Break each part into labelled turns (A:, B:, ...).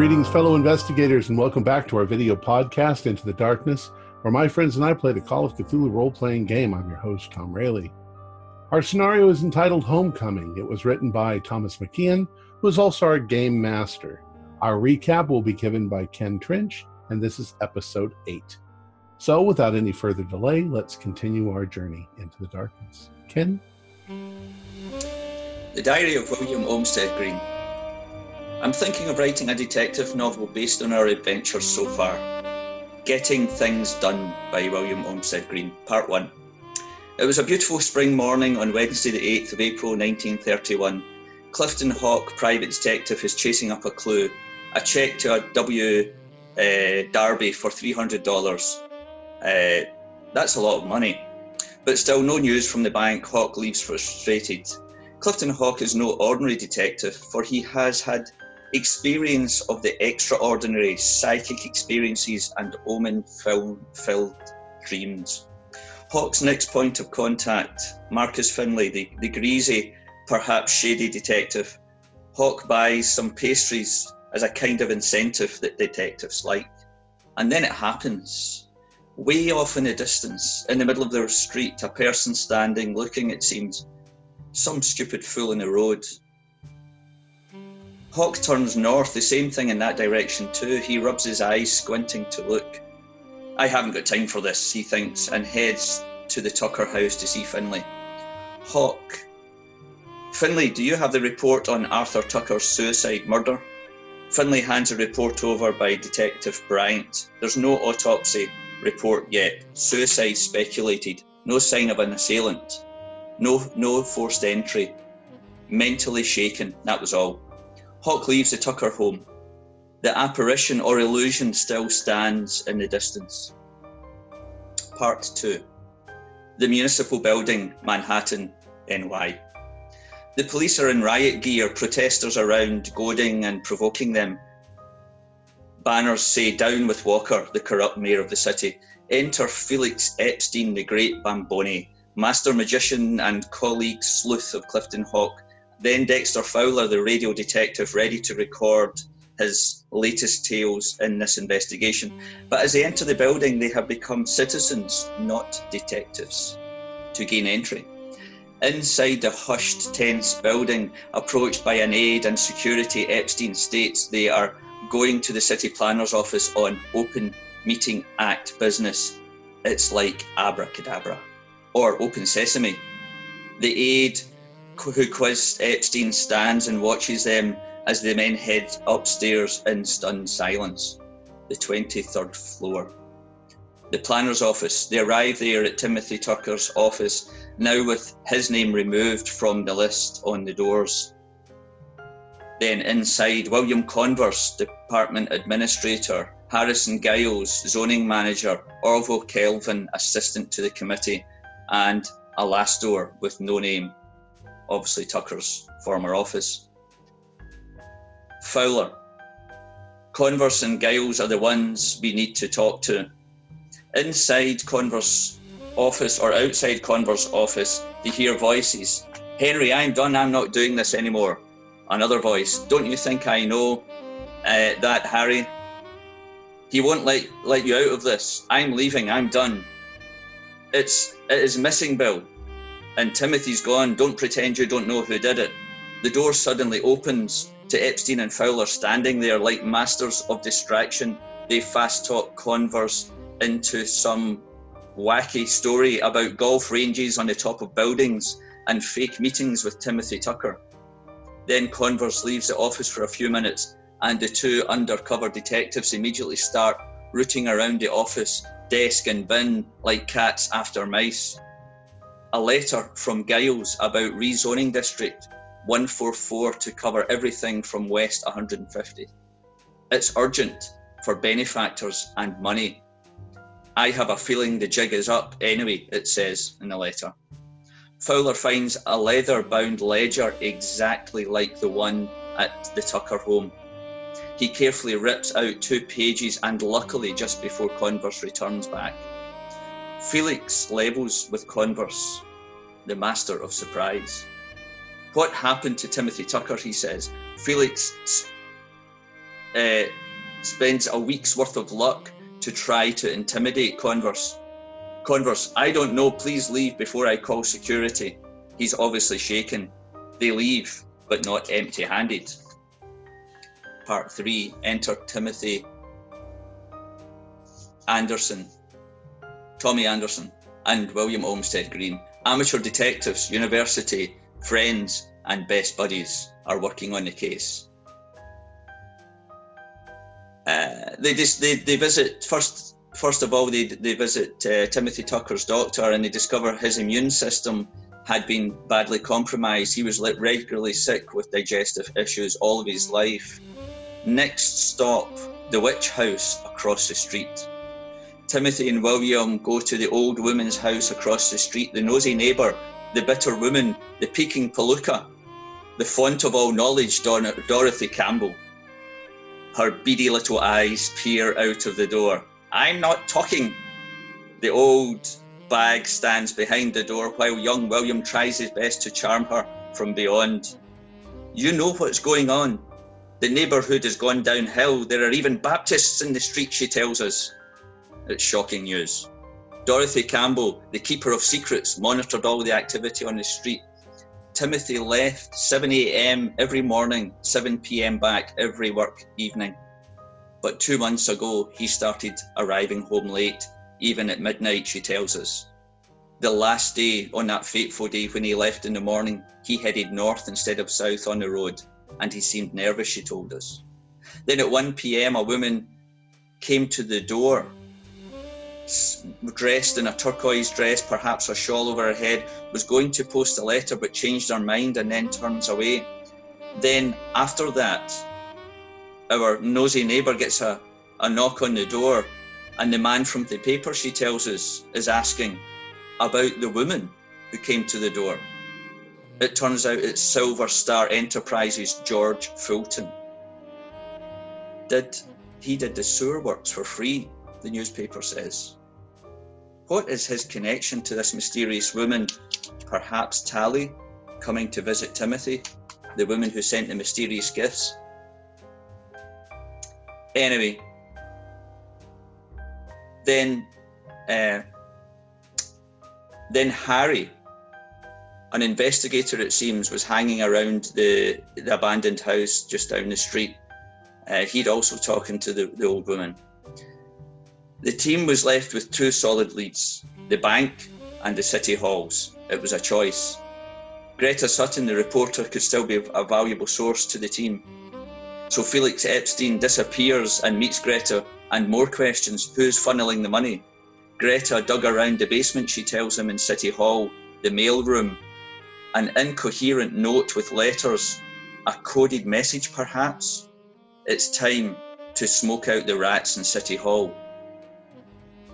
A: Greetings, fellow investigators, and welcome back to our video podcast, Into the Darkness, where my friends and I play the Call of Cthulhu role playing game. I'm your host, Tom Rayleigh. Our scenario is entitled Homecoming. It was written by Thomas McKeon, who is also our game master. Our recap will be given by Ken Trinch, and this is episode 8. So, without any further delay, let's continue our journey into the darkness. Ken?
B: The Diary of William Olmsted Green. I'm thinking of writing a detective novel based on our adventures so far. Getting Things Done by William Olmsted Green, Part 1. It was a beautiful spring morning on Wednesday, the 8th of April 1931. Clifton Hawk, private detective, is chasing up a clue a cheque to a W. Uh, Darby for $300. Uh, that's a lot of money. But still, no news from the bank. Hawk leaves frustrated. Clifton Hawk is no ordinary detective, for he has had experience of the extraordinary psychic experiences and omen filled dreams. Hawk's next point of contact, Marcus Finlay, the, the greasy, perhaps shady detective. Hawk buys some pastries as a kind of incentive that detectives like. And then it happens. Way off in the distance, in the middle of the street, a person standing looking, it seems, some stupid fool in the road, Hawke turns north, the same thing in that direction too. He rubs his eyes, squinting to look. I haven't got time for this, he thinks, and heads to the Tucker house to see Finlay. Hawke. Finlay, do you have the report on Arthur Tucker's suicide murder? Finlay hands a report over by Detective Bryant. There's no autopsy report yet. Suicide speculated. No sign of an assailant. No, no forced entry. Mentally shaken. That was all. Hawke leaves the Tucker home. The apparition or illusion still stands in the distance. Part 2 The Municipal Building, Manhattan, NY. The police are in riot gear, protesters around, goading and provoking them. Banners say, Down with Walker, the corrupt mayor of the city. Enter Felix Epstein, the great Bamboni, master magician and colleague sleuth of Clifton Hawke, then Dexter Fowler, the radio detective, ready to record his latest tales in this investigation. But as they enter the building, they have become citizens, not detectives, to gain entry. Inside the hushed, tense building, approached by an aide and security, Epstein states they are going to the city planner's office on open meeting act business. It's like abracadabra or open sesame. The aide who quizzed Epstein stands and watches them as the men head upstairs in stunned silence. The 23rd floor. The planner's office. They arrive there at Timothy Tucker's office, now with his name removed from the list on the doors. Then inside, William Converse, department administrator, Harrison Giles, zoning manager, Orville Kelvin, assistant to the committee, and Alastor with no name obviously Tucker's former office. Fowler. Converse and Giles are the ones we need to talk to. Inside Converse office or outside Converse office, they hear voices. Henry, I'm done. I'm not doing this anymore. Another voice. Don't you think I know uh, that, Harry? He won't let let you out of this. I'm leaving. I'm done. It's it is missing, Bill and Timothy's gone. Don't pretend you don't know who did it. The door suddenly opens to Epstein and Fowler standing there like masters of distraction. They fast talk Converse into some wacky story about golf ranges on the top of buildings and fake meetings with Timothy Tucker. Then Converse leaves the office for a few minutes, and the two undercover detectives immediately start rooting around the office, desk, and bin like cats after mice a letter from Giles about rezoning District 144 to cover everything from West 150. It's urgent for benefactors and money. I have a feeling the jig is up anyway, it says in the letter. Fowler finds a leather bound ledger exactly like the one at the Tucker home. He carefully rips out two pages and luckily just before Converse returns back. Felix levels with Converse, the master of surprise. What happened to Timothy Tucker, he says. Felix uh, spends a week's worth of luck to try to intimidate Converse. Converse, I don't know, please leave before I call security. He's obviously shaken. They leave, but not empty handed. Part 3 Enter Timothy Anderson, Tommy Anderson, and William Olmsted Green. Amateur detectives, university, friends, and best buddies are working on the case. Uh, they they, they visit first first of all they they visit uh, Timothy Tucker's doctor and they discover his immune system had been badly compromised. He was regularly sick with digestive issues all of his life. Next stop, the witch house across the street. Timothy and William go to the old woman's house across the street, the nosy neighbour, the bitter woman, the peeking palooka, the font of all knowledge, Dor- Dorothy Campbell. Her beady little eyes peer out of the door. I'm not talking. The old bag stands behind the door while young William tries his best to charm her from beyond. You know what's going on. The neighbourhood has gone downhill. There are even Baptists in the street, she tells us. It's shocking news. Dorothy Campbell, the keeper of secrets, monitored all the activity on the street. Timothy left 7 a.m. every morning, 7 p.m. back every work evening. But two months ago, he started arriving home late, even at midnight, she tells us. The last day, on that fateful day when he left in the morning, he headed north instead of south on the road, and he seemed nervous, she told us. Then at 1 pm, a woman came to the door, dressed in a turquoise dress, perhaps a shawl over her head, was going to post a letter but changed her mind and then turns away. Then, after that, our nosy neighbour gets a, a knock on the door, and the man from the paper, she tells us, is asking about the woman who came to the door. It turns out it's Silver Star Enterprises George Fulton. Did he did the sewer works for free, the newspaper says. What is his connection to this mysterious woman? Perhaps Tally coming to visit Timothy, the woman who sent the mysterious gifts? Anyway, then, uh, then Harry, an investigator it seems, was hanging around the, the abandoned house just down the street. Uh, he'd also talking to the, the old woman. The team was left with two solid leads the bank and the city halls. It was a choice. Greta Sutton, the reporter, could still be a valuable source to the team. So Felix Epstein disappears and meets Greta, and more questions who's funneling the money? Greta dug around the basement, she tells him, in City Hall, the mail room, an incoherent note with letters, a coded message perhaps. It's time to smoke out the rats in City Hall.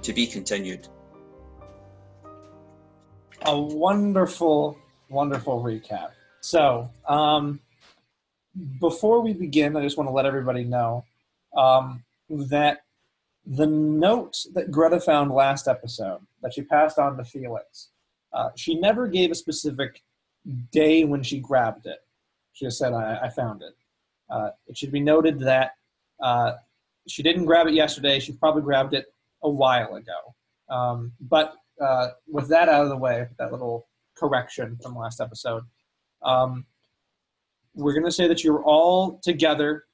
B: To be continued.
C: A wonderful, wonderful recap. So, um, before we begin, I just want to let everybody know um, that the note that Greta found last episode that she passed on to Felix, uh, she never gave a specific day when she grabbed it. She just said, I, I found it. Uh, it should be noted that uh, she didn't grab it yesterday. She probably grabbed it a while ago. Um, but uh, with that out of the way, that little correction from last episode, um, we're going to say that you're all together.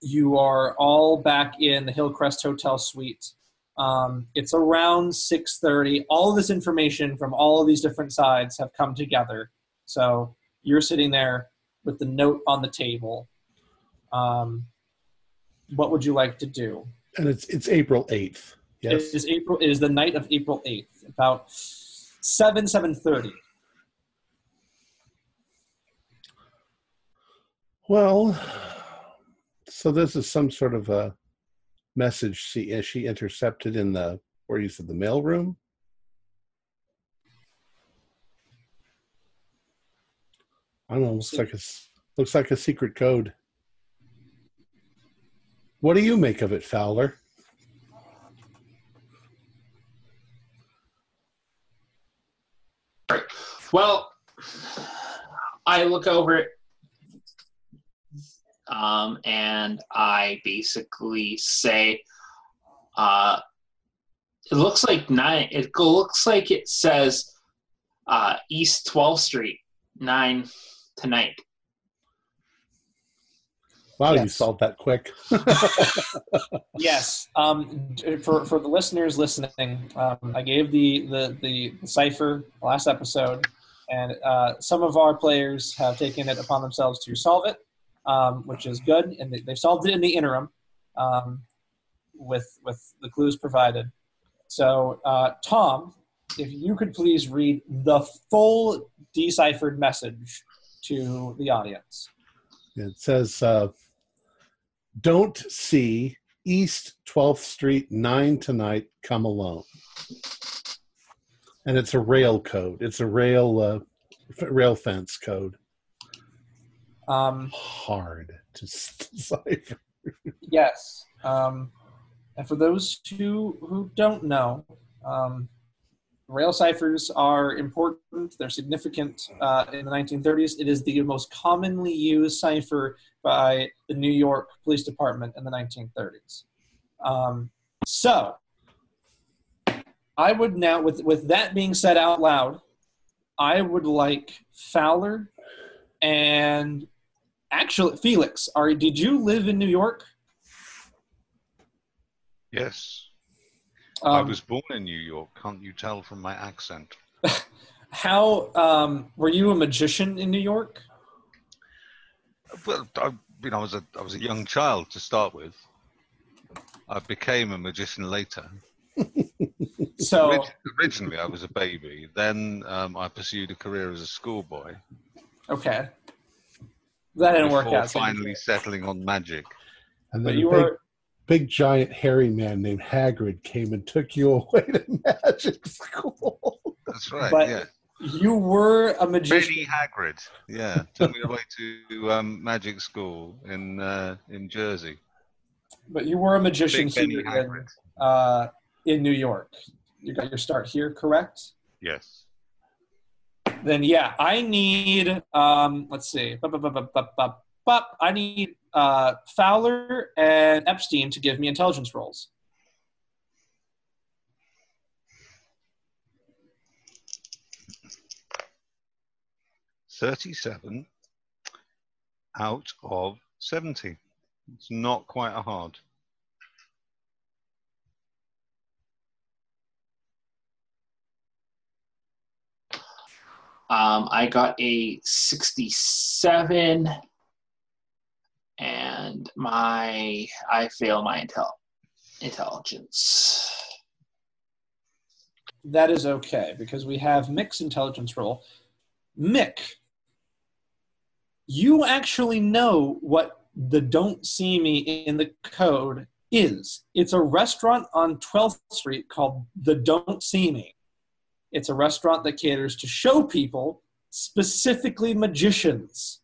C: You are all back in the Hillcrest Hotel suite. Um, it's around 6:30. All this information from all of these different sides have come together. So you're sitting there with the note on the table. Um, what would you like to do?
A: And it's it's April eighth. Yes.
C: It is April. It is the night of April eighth, about seven seven thirty.
A: Well, so this is some sort of a message she she intercepted in the where you said the mail room. I don't know. Looks like a looks like a secret code. What do you make of it, Fowler?
D: Well, I look over it. um, and I basically say, uh, it looks like nine. It looks like it says uh, East 12th Street, nine tonight.
A: Wow, you solved that quick.
C: Yes. Um, for for the listeners listening, um, I gave the the the cipher last episode, and uh, some of our players have taken it upon themselves to solve it, um, which is good, and they, they've solved it in the interim, um, with with the clues provided. So, uh, Tom, if you could please read the full deciphered message to the audience.
A: It says, uh, "Don't see East 12th Street nine tonight. Come alone." And it's a rail code. It's a rail uh, rail fence code.
C: Um,
A: Hard to decipher.
C: Yes. Um, and for those who, who don't know, um, rail ciphers are important. They're significant uh, in the 1930s. It is the most commonly used cipher by the New York Police Department in the 1930s. Um, so, I would now, with, with that being said out loud, I would like Fowler and actually Felix. Are did you live in New York?
E: Yes, I
C: Um,
E: was born in New York. Can't you tell from my accent?
C: How um, were you a magician in New York?
E: Well, I, you know, I was a I was a young child to start with. I became a magician later.
C: So
E: originally, I was a baby. Then um, I pursued a career as a schoolboy.
C: okay, that didn't work out. so you-
E: finally settling on magic.
A: And
C: but
A: then
C: you
A: big,
C: were
A: big giant hairy man named Hagrid came and took you away to magic school.
E: That's right.
C: But
E: yeah,
C: you were a magician.
E: Benny Hagrid. Yeah, took me away to um, magic school in uh, in Jersey.
C: But you were a magician
E: Big Benny
C: here in,
E: Hagrid.
C: uh, in New York. You got your start here, correct?
E: Yes.
C: Then yeah, I need um, let's see, Bup, bup, bup, bup. I need uh, Fowler and Epstein to give me intelligence rolls.
E: Thirty-seven out of seventy. It's not quite a hard.
D: Um, I got a 67, and my I fail my intel intelligence.
C: That is okay because we have Mick's intelligence roll. Mick, you actually know what the Don't See Me in the code is. It's a restaurant on 12th Street called the Don't See Me. It's a restaurant that caters to show people, specifically magicians.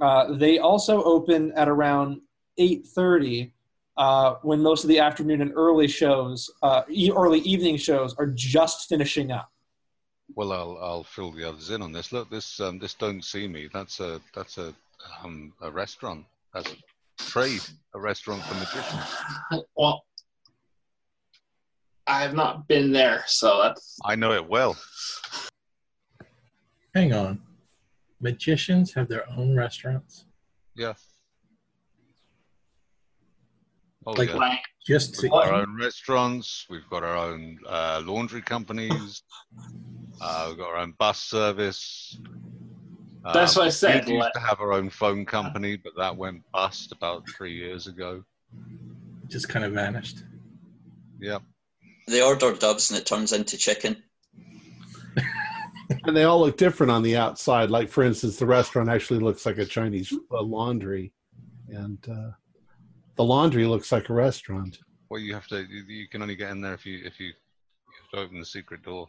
C: Uh, they also open at around 8.30 uh, when most of the afternoon and early shows, uh, e- early evening shows, are just finishing up.
E: Well, I'll I'll fill the others in on this. Look, this um, this don't see me. That's a that's a um, a restaurant. That's a trade, a restaurant for magicians.
D: Well, I have not been there, so that's
E: I know it well.
F: Hang on. Magicians have their own restaurants?
E: Yeah. Oh
F: Like-
E: yeah.
D: like
F: Just to
E: We've got our own restaurants. We've got our own uh, laundry companies. Uh, we've got our own bus service.
D: That's what I said,
E: We used
D: like-
E: to have our own phone company, but that went bust about three years ago.
F: just kind of vanished.
E: Yep.
B: They order dubs and it turns into chicken.
A: and they all look different on the outside. Like, for instance, the restaurant actually looks like a Chinese uh, laundry, and uh, the laundry looks like a restaurant.
E: Well, you have to. You, you can only get in there if you if you, you have to open the secret door.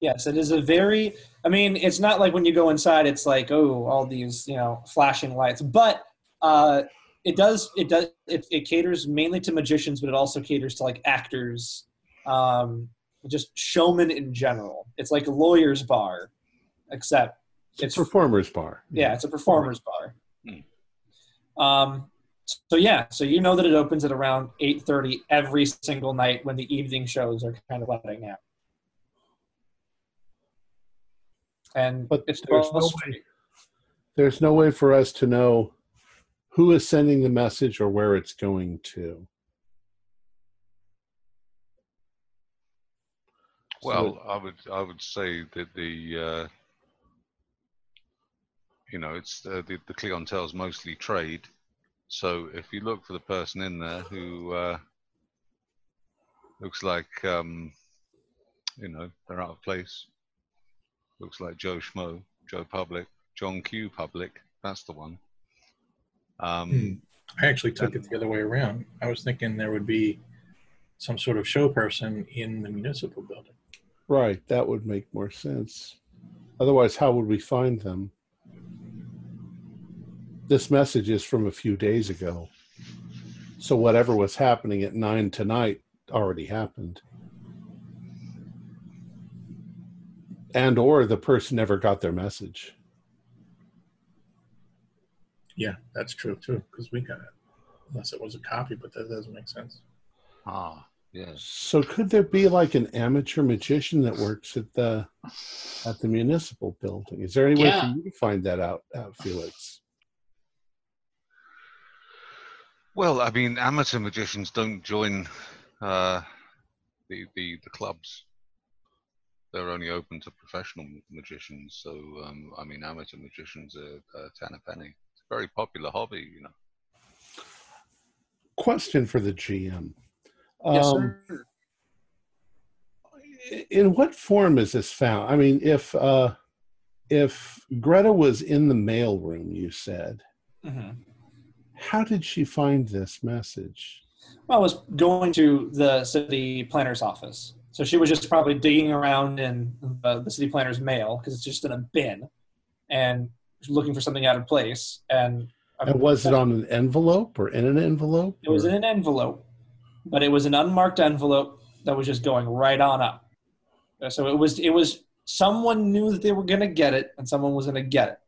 C: Yes, it is a very. I mean, it's not like when you go inside, it's like oh, all these you know flashing lights, but uh, it does it does it, it caters mainly to magicians, but it also caters to like actors, um, just showmen in general. It's like a lawyer's bar, except
A: It's
C: it's
A: a performers bar.
C: yeah, it's a performers bar. Um, so yeah, so you know that it opens at around eight thirty every single night when the evening shows are kind of letting out. And
A: But
C: it's
A: there's no way- There's no way for us to know who is sending the message or where it's going to. So
E: Well, I would I would say that the uh, you know it's uh, the the clientele's mostly trade, so if you look for the person in there who uh, looks like um, you know they're out of place, looks like Joe Schmo, Joe Public, John Q Public, that's the one. Um,
F: Hmm. I actually took it the other way around. I was thinking there would be some sort of show person in the municipal building.
A: Right, that would make more sense. Otherwise, how would we find them? This message is from a few days ago. So whatever was happening at nine tonight already happened. And or the person never got their message.
F: Yeah, that's true too, because we got it. Unless it was a copy, but that doesn't make sense.
E: ah, yes.
A: So could there be like an amateur magician that works at the at the municipal building? Is there any way for you to find that out, out Felix?
E: Well, I mean, amateur magicians don't join uh, the, the the clubs. They're only open to professional magicians. So, um, I mean, amateur magicians are, are ten a penny. It's a very popular hobby, you know.
A: Question for the GM.
C: Yes,
A: Um,
C: sir.
A: in what form is this found? I mean, if uh, if Greta was in the mailroom, you said,
C: Mhm.
A: how did she find this message?
C: Well, I was going to the city planner's office. So she was just probably digging around in uh, the city planner's mail because it's just in a bin and looking for something out of place. And,
A: And was it on an envelope or in an envelope?
C: It was in an envelope, but it was an unmarked envelope that was just going right on up. Uh, So it was it was someone knew that they were going to get it, and someone was going to get it.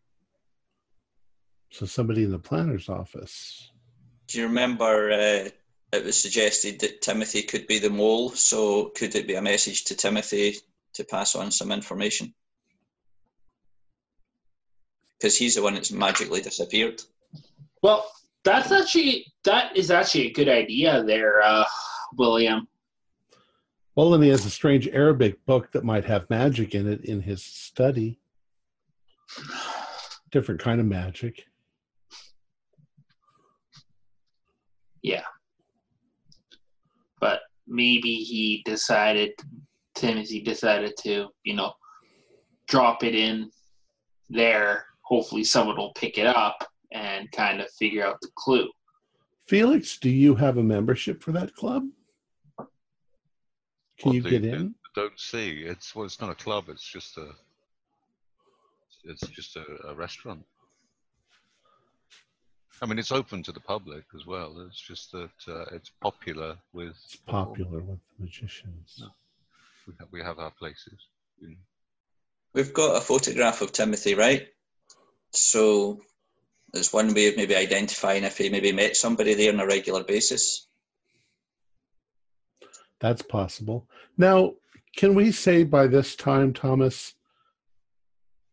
A: so somebody in the planner's office.
B: Do you remember uh, it was suggested that Timothy could be the mole? So could it be a message to Timothy to pass on some information? Because he's the one that's magically disappeared.
D: Well, that's actually that is actually a good idea there, uh, William.
A: Well, and he has a strange Arabic book that might have magic in it in his study. Different kind of magic. Yeah.
D: But maybe he decided, Timothy decided to, you know, drop it in there. Hopefully, someone will pick it up and kind of figure out the clue.
A: Felix, do you have a membership for that club? Can
E: What,
A: you
E: the-
A: get
E: the-
A: in?
E: Don't see. It's well, it's not a club. It's just a. It's just a, a restaurant. I mean, it's open to the public as well. It's just that uh, it's popular with.
A: It's popular with magicians.
E: No. We have, we have our places. you know.
B: We've got a photograph of Timothy, right? So there's one way of maybe identifying if he maybe met somebody there on a regular basis.
A: That's possible. Now, can we say by this time, Thomas,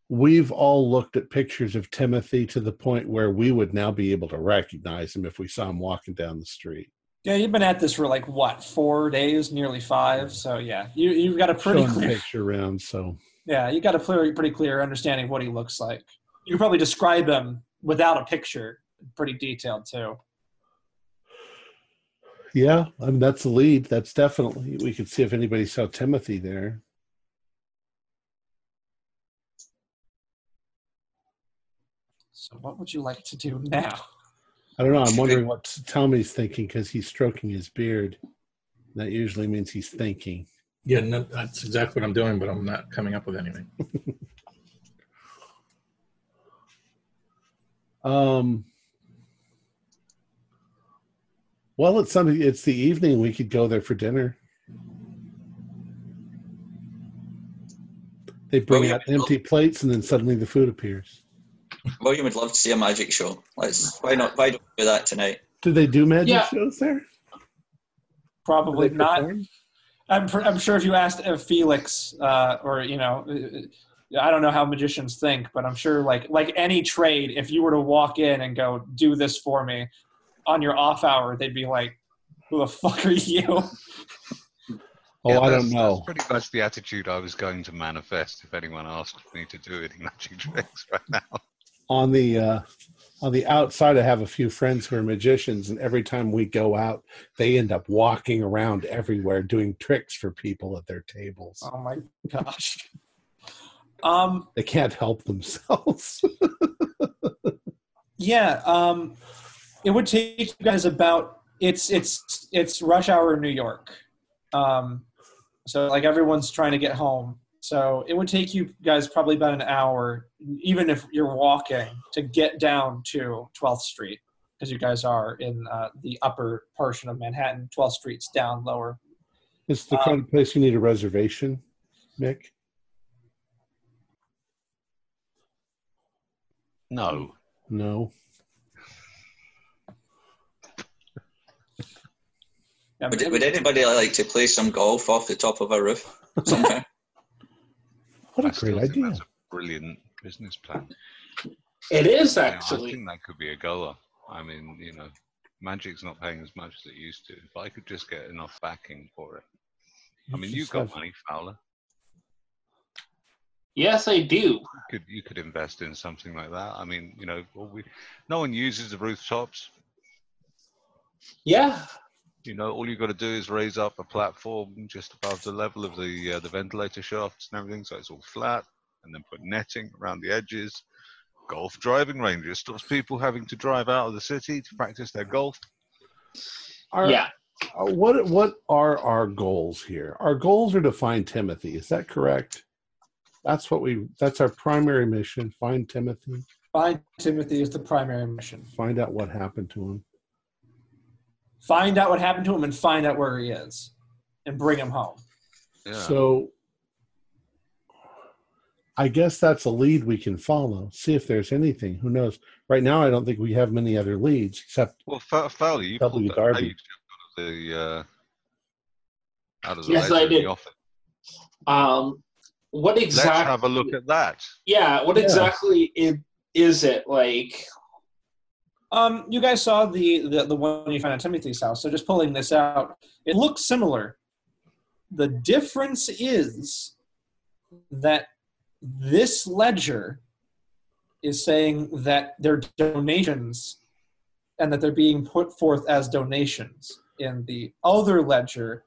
A: we've all looked at pictures of Timothy to the point where we would now be able to recognize him if we saw him walking down the street?
C: Yeah, you've been at this for like what four days, nearly five. So yeah, you you've got a pretty
A: Showing
C: clear.
A: picture around. So,
C: Yeah, you got a clear, pretty clear understanding of what he looks like. You can probably describe him without a picture, pretty detailed too.
A: yeah, I mean, that's the lead. That's definitely, we could see if anybody saw Timothy there.
C: So what would you like to do now?
A: I don't know. I'm wondering what Tommy's thinking because he's stroking his beard. That usually means he's thinking.
F: Yeah, no, that's exactly what I'm doing, but I'm not coming up with anything.
A: Um, well, it's Sunday. It's the evening. We could go there for dinner. They bring
B: Well,
A: out empty plates, and then suddenly the food appears.
B: William would love to see a magic show. Let's why not? Why don't we do that tonight?
A: Do they do magic
D: Yeah.
A: shows there?
C: Probably not. I'm, pr- I'm sure if you asked uh, Felix, uh, or you know, uh, I don't know how magicians think, but I'm sure like like any trade, if you were to walk in and go do this for me on your off hour, they'd be like, "Who the fuck are you?"
A: Oh,
E: Yeah,
A: I don't know.
E: That's pretty much the attitude I was going to manifest if anyone asked me to do any magic tricks right now.
A: On the uh, on the outside, I have a few friends who are magicians, and every time we go out, they end up walking around everywhere doing tricks for people at their tables.
C: Oh my gosh. Um.
A: They can't help themselves.
C: Yeah. Um. It would take you guys about it's it's it's rush hour in New York. Um. So like everyone's trying to get home. So it would take you guys probably about an hour, even if you're walking, to get down to 12th Street, because you guys are in uh, the upper portion of Manhattan. 12th Street's down lower.
A: it's the
C: Um,
A: kind of place you need a reservation, Mick.
E: No.
A: No.
B: Would, would anybody like to play some golf off the top of a roof somehow?
A: What
E: I
A: a
E: still
A: great idea.
E: That's a brilliant business plan.
D: It is
E: You know, I think that could be a goer. I mean, you know, Magic's not paying as much as it used to. If I could just get enough backing for it. I mean, you've got money, Fowler.
D: Yes, I do.
E: You could you could invest in something like that. I mean, you know, well, we, no one uses the rooftops.
D: Yeah.
E: You know, all you've got to do is raise up a platform just above the level of the uh, the ventilator shafts and everything, so it's all flat, and then put netting around the edges. Golf driving ranges stops people having to drive out of the city to practice their golf.
A: Our-
D: yeah.
A: uh, What what are our goals here? Our goals are to find Timothy. Is that correct? That's what we. That's our primary mission. Find Timothy.
C: Find Timothy is the primary mission.
A: Find out what happened to him.
C: Find out what happened to him and find out where he is, and bring him home.
E: Yeah.
A: So I guess that's a lead we can follow. See if there's anything. Who knows? Right now, I don't think we have many other leads except
E: well, Fa- Fowler, you
A: W.
E: pulled that
A: Darby.
E: page out of the uh, out of the
D: Yes, I
E: in the
D: did.
E: office.
D: Um, what exactly
E: Let's
D: exactly?
E: have a look at that.
D: Yeah. What
A: Yeah.
D: exactly i- is it like?
C: Um, you guys saw the, the the one you found at Timothy's house. So just pulling this out, it looks similar. The difference is that this ledger is saying that they're donations and that they're being put forth as donations. In the other ledger,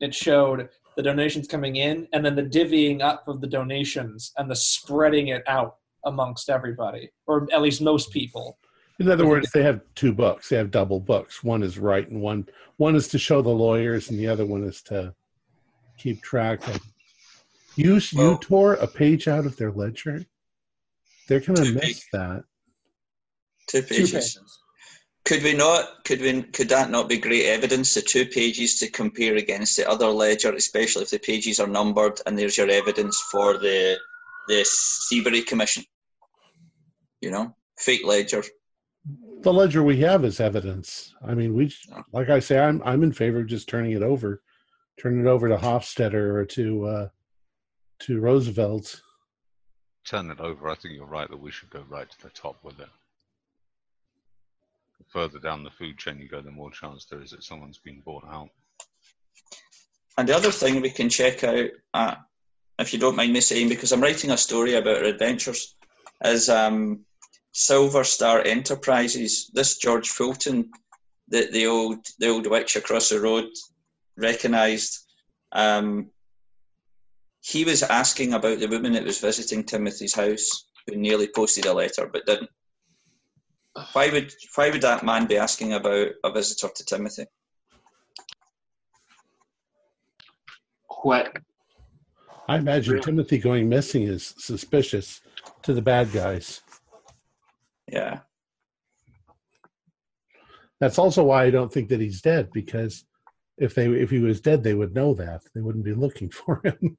C: it showed the donations coming in and then the divvying up of the donations and the spreading it out amongst everybody, or at least most people.
A: In other words, they have two books. They have double books. One is right, and one one is to show the lawyers, and the other one is to keep track of. You you tore a page out of their ledger. They're gonna
B: Two
A: miss
B: pages.
A: that.
B: Two
C: Two
B: pages.
C: Pages.
B: Could we not? Could we? Could that not be great evidence? The two pages to compare against the other ledger, especially if the pages are numbered, and there's your evidence for the the Seabury Commission. You know, fake ledger.
A: The ledger we have is evidence. I mean, we like I say, I'm I'm in favor of just turning it over, turning it over to Hofstadter or to uh, to Roosevelt.
E: Turn it over. I think you're right that we should go right to the top with it. The further down the food chain you go, the more chance there is that someone's been bought out.
B: And the other thing we can check out, uh, if you don't mind me saying, because I'm writing a story about our adventures, is um, Silver Star Enterprises. This George Fulton, the the old the old witch across the road, recognised. Um, he was asking about the woman that was visiting Timothy's house, who nearly posted a letter but didn't. Why would why would that man be asking about a visitor to Timothy?
D: What?
A: I imagine
D: Really?
A: Timothy going missing is suspicious to the bad guys.
B: Yeah.
A: That's also why I don't think that he's dead because if they if he was dead, they would know that they wouldn't be looking for him.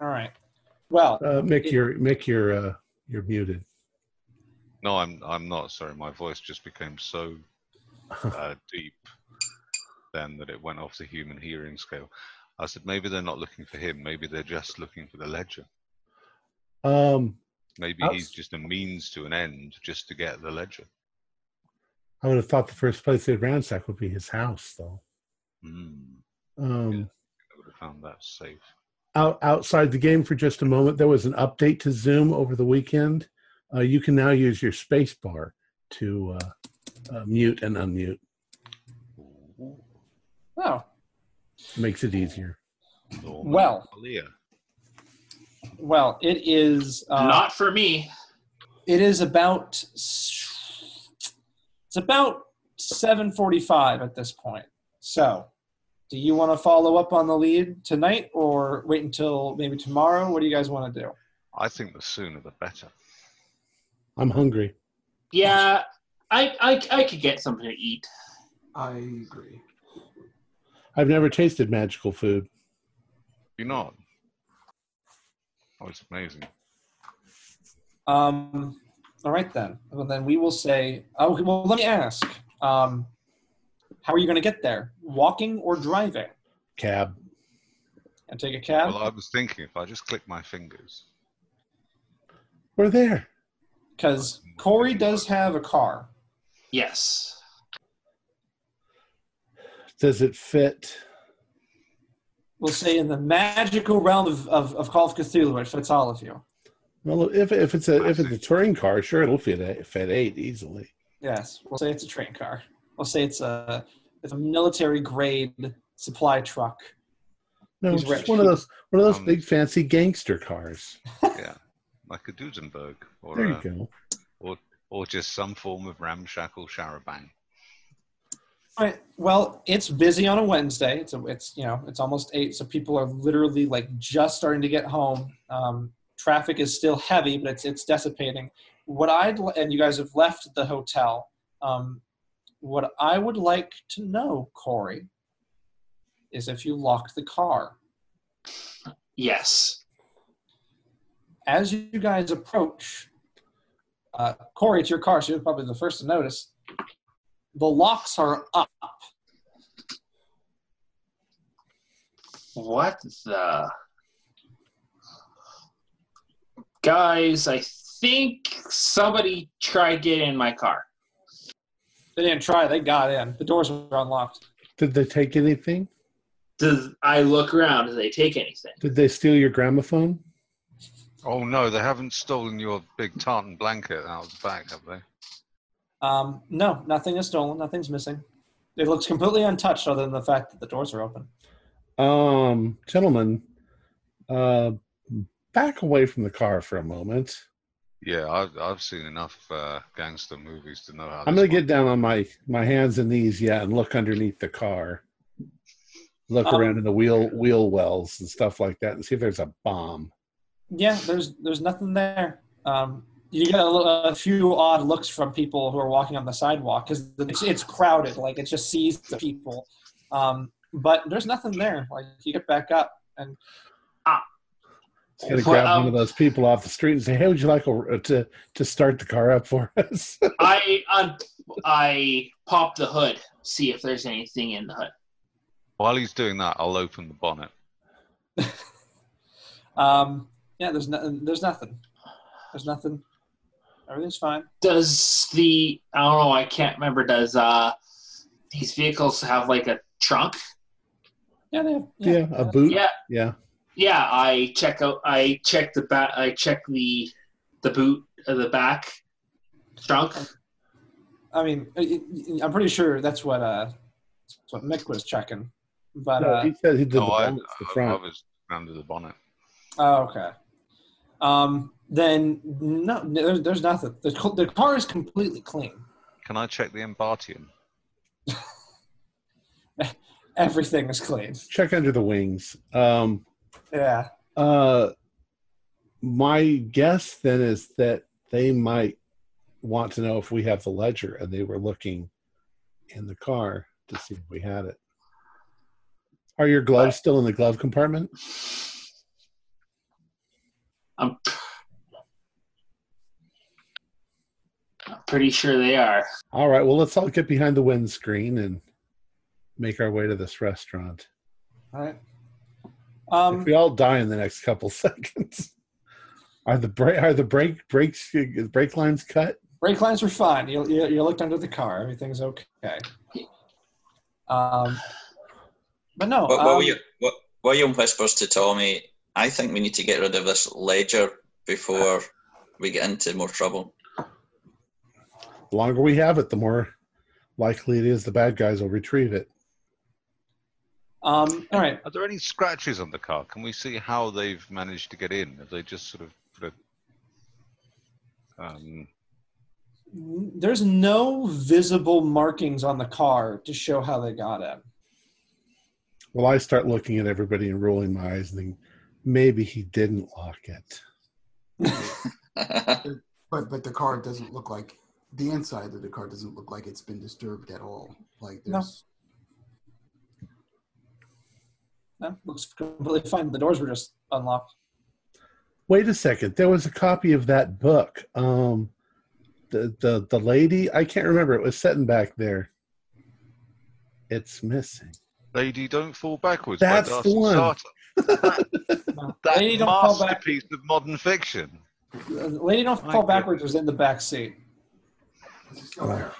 C: All right. Well,
A: Uh, Mick,
C: It-
A: you're Mick, you're uh, you're muted.
E: No, I'm I'm not. Sorry, my voice just became so uh, deep then that it went off the human hearing scale. I said maybe they're not looking for him. Maybe they're just looking for the ledger.
A: Um,
E: Maybe
A: Outs-
E: he's just a means to an end, just to get the ledger.
A: I would have thought the first place they'd ransack would be his house, though.
E: Mm,
A: Um,
E: I would have found that safe.
A: Out, outside the game for just a moment, there was an update to Zoom over the weekend. Uh, you can now use your space bar to uh, uh, mute and unmute.
C: oh,
A: Makes it easier.
C: Well.
E: Leah.
C: well, it is. Uh,
D: Not for me.
C: It is about. It's about seven forty-five at this point. So, do you want to follow up on the lead tonight, or wait until maybe tomorrow? What do you guys want to do?
E: I think the sooner the better.
A: I'm hungry.
D: Yeah, I, I I could get something to eat.
G: I agree.
A: I've never tasted magical food.
E: You not? Oh, it's amazing.
C: Um, all right then. Well, then we will say. Oh, well, let me ask. Um, how are you going to get there? Walking or driving?
A: Cab.
C: And take a cab.
E: Well, I was thinking if I just click my fingers.
A: We're there.
C: Because Corey does have a car.
D: Yes.
A: Does it fit?
C: We'll say in the magical realm of, of, of Call of Cthulhu, it fits all of you.
A: Well, if if it's a if it's a touring car, sure, it'll fit a, fit eight easily.
C: Yes, we'll say it's a train car. We'll say it's a it's a military grade supply truck.
A: No,
C: He's
A: it's
C: rich.
A: one of those one of those
E: Um,
A: big fancy gangster cars.
E: Yeah, like a Duesenberg or
A: There you
E: a,
A: go.
E: or or just some form of ramshackle charabanc.
C: All right. Well, it's busy on a Wednesday. It's a, it's you know it's almost eight, so people are literally like just starting to get home. Um, traffic is still heavy, but it's it's dissipating. What I'd li- and you guys have left the hotel. Um, what I would like to know, Corey, is if you locked the car.
D: Yes.
C: as you guys approach, uh, Corey, it's your car, so you're probably the first to notice. The locks are up.
D: What the? Guys, I think somebody tried getting in my car.
C: They didn't try; they got in. The doors were unlocked.
A: Did they take anything?
D: Does I look around? Do they take anything?
A: Did they steal your gramophone?
E: Oh no, they haven't stolen your big tartan blanket out of the back, have they?
C: Um, no, nothing is stolen. Nothing's missing. It looks completely untouched, other than the fact that the doors are open.
A: Um, gentlemen, uh, back away from the car for a moment.
E: Yeah, I've I've seen enough uh, gangster movies to know how.
A: I'm
E: this
A: gonna get
E: one-
A: down on my my hands and knees, yeah, and look underneath the car. Look
C: Um,
A: around in the wheel wheel wells and stuff like that, and see if there's a bomb.
C: Yeah, there's there's nothing there. Um, you get a, little, a few odd looks from people who are walking on the sidewalk because it's, it's crowded. Like it just sees the people, um, but there's nothing there. Like you get back up and
A: Gonna
D: Well,
A: grab
D: um,
A: one of those people off the street and say, "Hey, would you like a, to to start the car up for us?"
D: I un- I pop the hood, see if there's anything in the hood.
E: While he's doing that, I'll open the bonnet.
C: um, yeah, there's nothing. There's nothing. There's nothing. Everything's fine.
D: Does the I don't know, I can't remember. Does uh these vehicles have like a trunk?
C: Yeah, they have.
A: yeah, a boot.
D: Yeah,
A: Yeah.
D: Yeah. I check out. I check the back. I check the the boot of the back trunk.
C: I mean, it, it- I'm pretty sure that's what uh, that's what Mick was checking. But
A: No,
C: uh,
A: he said he did
E: No,
A: the,
E: I,
A: the
E: I, I
A: front.
E: was under the bonnet.
C: Oh, okay. Um, then no, there's, there's nothing. The, the car is completely clean.
E: Can I check the Embatium?
C: Everything is clean.
A: Check under the wings. Um,
C: Yeah.
A: uh, my guess then is that they might want to know if we have the ledger, and they were looking in the car to see if we had it. Are your gloves still in the glove compartment?
D: I'm, I'm pretty sure they are.
A: All right. Well, let's all get behind the windscreen and make our way to this restaurant.
C: All right.
A: If
C: Um,
A: we all die in the next couple seconds, are the brake are the brake brakes brake lines cut?
C: brake lines are fine. You, you, you looked under the car. Everything's okay. Um, but no.
B: What,
C: um,
B: what were you, what, William whispers to Tommy, I think we need to get rid of this ledger before we get into more trouble.
A: The longer we have it, the more likely it is the bad guys will retrieve it.
C: Um, all right.
E: Are there any scratches on the car? Can we see how they've managed to get in? Have they just sort of put a um,
C: There's no visible markings on the car to show how they got in.
A: Well, I start looking at everybody and rolling my eyes and think maybe he didn't lock it.
G: But but the car doesn't look like the inside of the car doesn't look like it's been disturbed at all. Like
C: No.
G: there's
C: No, looks completely fine. The doors were just unlocked.
A: Wait a second. There was a copy of that book. Um, the the the lady I can't remember. It was sitting back there. It's missing.
E: Lady Don't Fall Backwards
A: That's the one.
E: That
C: Lady Don't Fall Back-
E: masterpiece of modern fiction.
C: Lady Don't
E: My
C: Fall
E: goodness.
C: Backwards was in the back seat.
G: it's still there.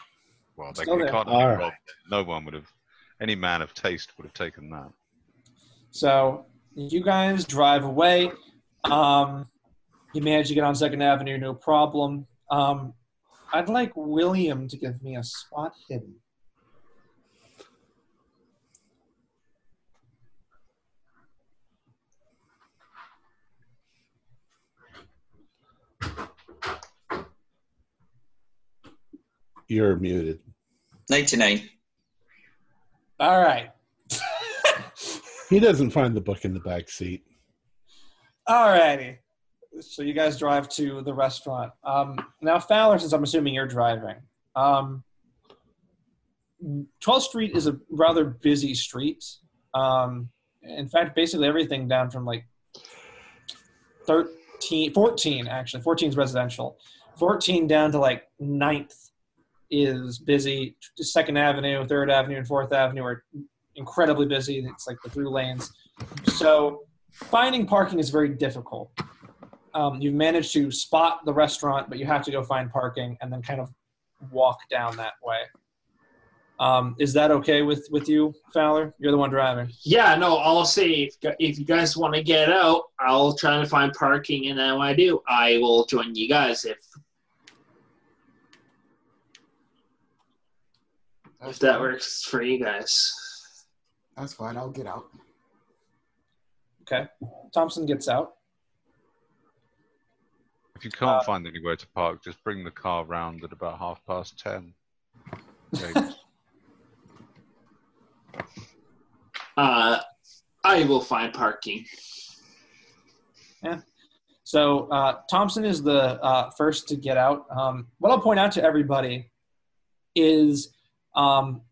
E: Well, they,
C: Still
E: they
C: there.
E: can't have
A: All
E: been
A: right.
E: robbed. No one would have. Any man of taste would have taken that.
C: So you guys drive away. Um, you manage to get on Second Avenue, no problem. Um, I'd like William to give me a spot hidden.
A: You're muted.
B: 99.
C: All right.
A: He doesn't find the book in the back seat.
C: All righty. So you guys drive to the restaurant. Um, now, Fowler, since I'm assuming you're driving, um, 12th Street is a rather busy street. Um, in fact, basically everything down from like 13, 14, actually, 14 is residential. 14 down to like 9th is busy. Second Avenue, Third Avenue, and Fourth Avenue are incredibly busy. It's like the through lanes. So finding parking is very difficult. Um, you've managed to spot the restaurant, but you have to go find parking and then kind of walk down that way. Um, is that okay with with you, Fowler? You're the one driving.
D: Yeah, no, I'll say if, if you guys want to get out, I'll try to find parking, and then when I do, I will join you guys if if that works for you guys.
G: That's fine. I'll get out.
C: Okay. Thompson gets out.
E: If you can't find anywhere to park, just bring the car round at about half past ten. Okay.
D: Uh, I will find parking. Yeah.
C: So uh, Thompson is the uh, first to get out. Um, what I'll point out to everybody is um,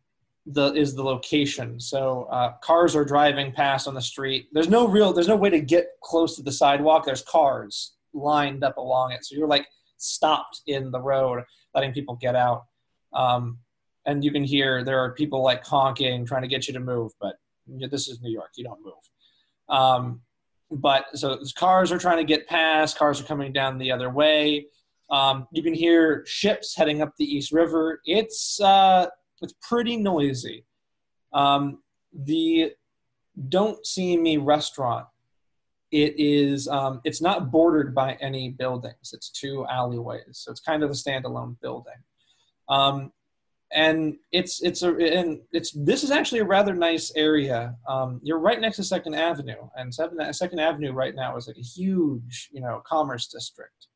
C: the is the location. So uh, cars are driving past on the street. There's no real. There's no way to get close to the sidewalk. There's cars lined up along it. So you're like stopped in the road, letting people get out. Um, and you can hear there are people like honking, trying to get you to move. But this is New York. You don't move. Um, but so cars are trying to get past cars are coming down the other way um, you can hear ships heading up the east river it's uh, it's pretty noisy um, the don't see me restaurant it is um, it's not bordered by any buildings it's two alleyways so it's kind of a standalone building um, and it's it's a and it's this is actually a rather nice area. Um, you're right next to Second Avenue, and Second, Avenue right now is like a huge you know commerce district.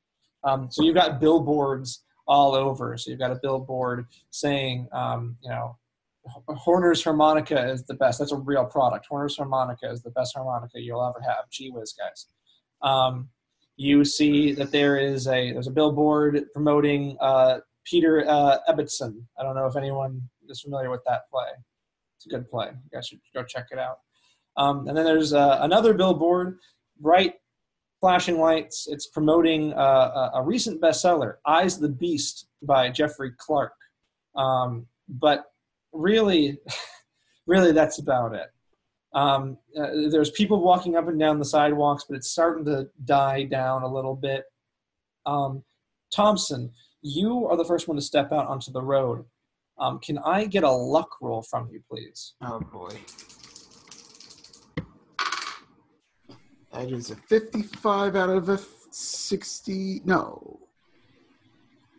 C: Um, so you've got billboards all over. So you've got a billboard saying um, you know Hohner's harmonica is the best. That's a real product. Hohner's harmonica is the best harmonica you'll ever have. Gee whiz, guys. Um, you see that there is a there's a billboard promoting uh, Peter uh, Ibbetson. I don't know if anyone is familiar with that play. It's a good play. You guys should go check it out. Um, and then there's uh, another billboard right flashing lights. It's promoting uh, a, recent bestseller, Eyes the Beast by Jeffrey Clark. Um, but really, really, that's about it. Um, uh, there's people walking up and down the sidewalks, but it's starting to die down a little bit. Um, Thompson, you are the first one to step out onto the road. Um, can I get a luck roll from you, please?
G: Oh boy. That is a 55 out of a 60. No.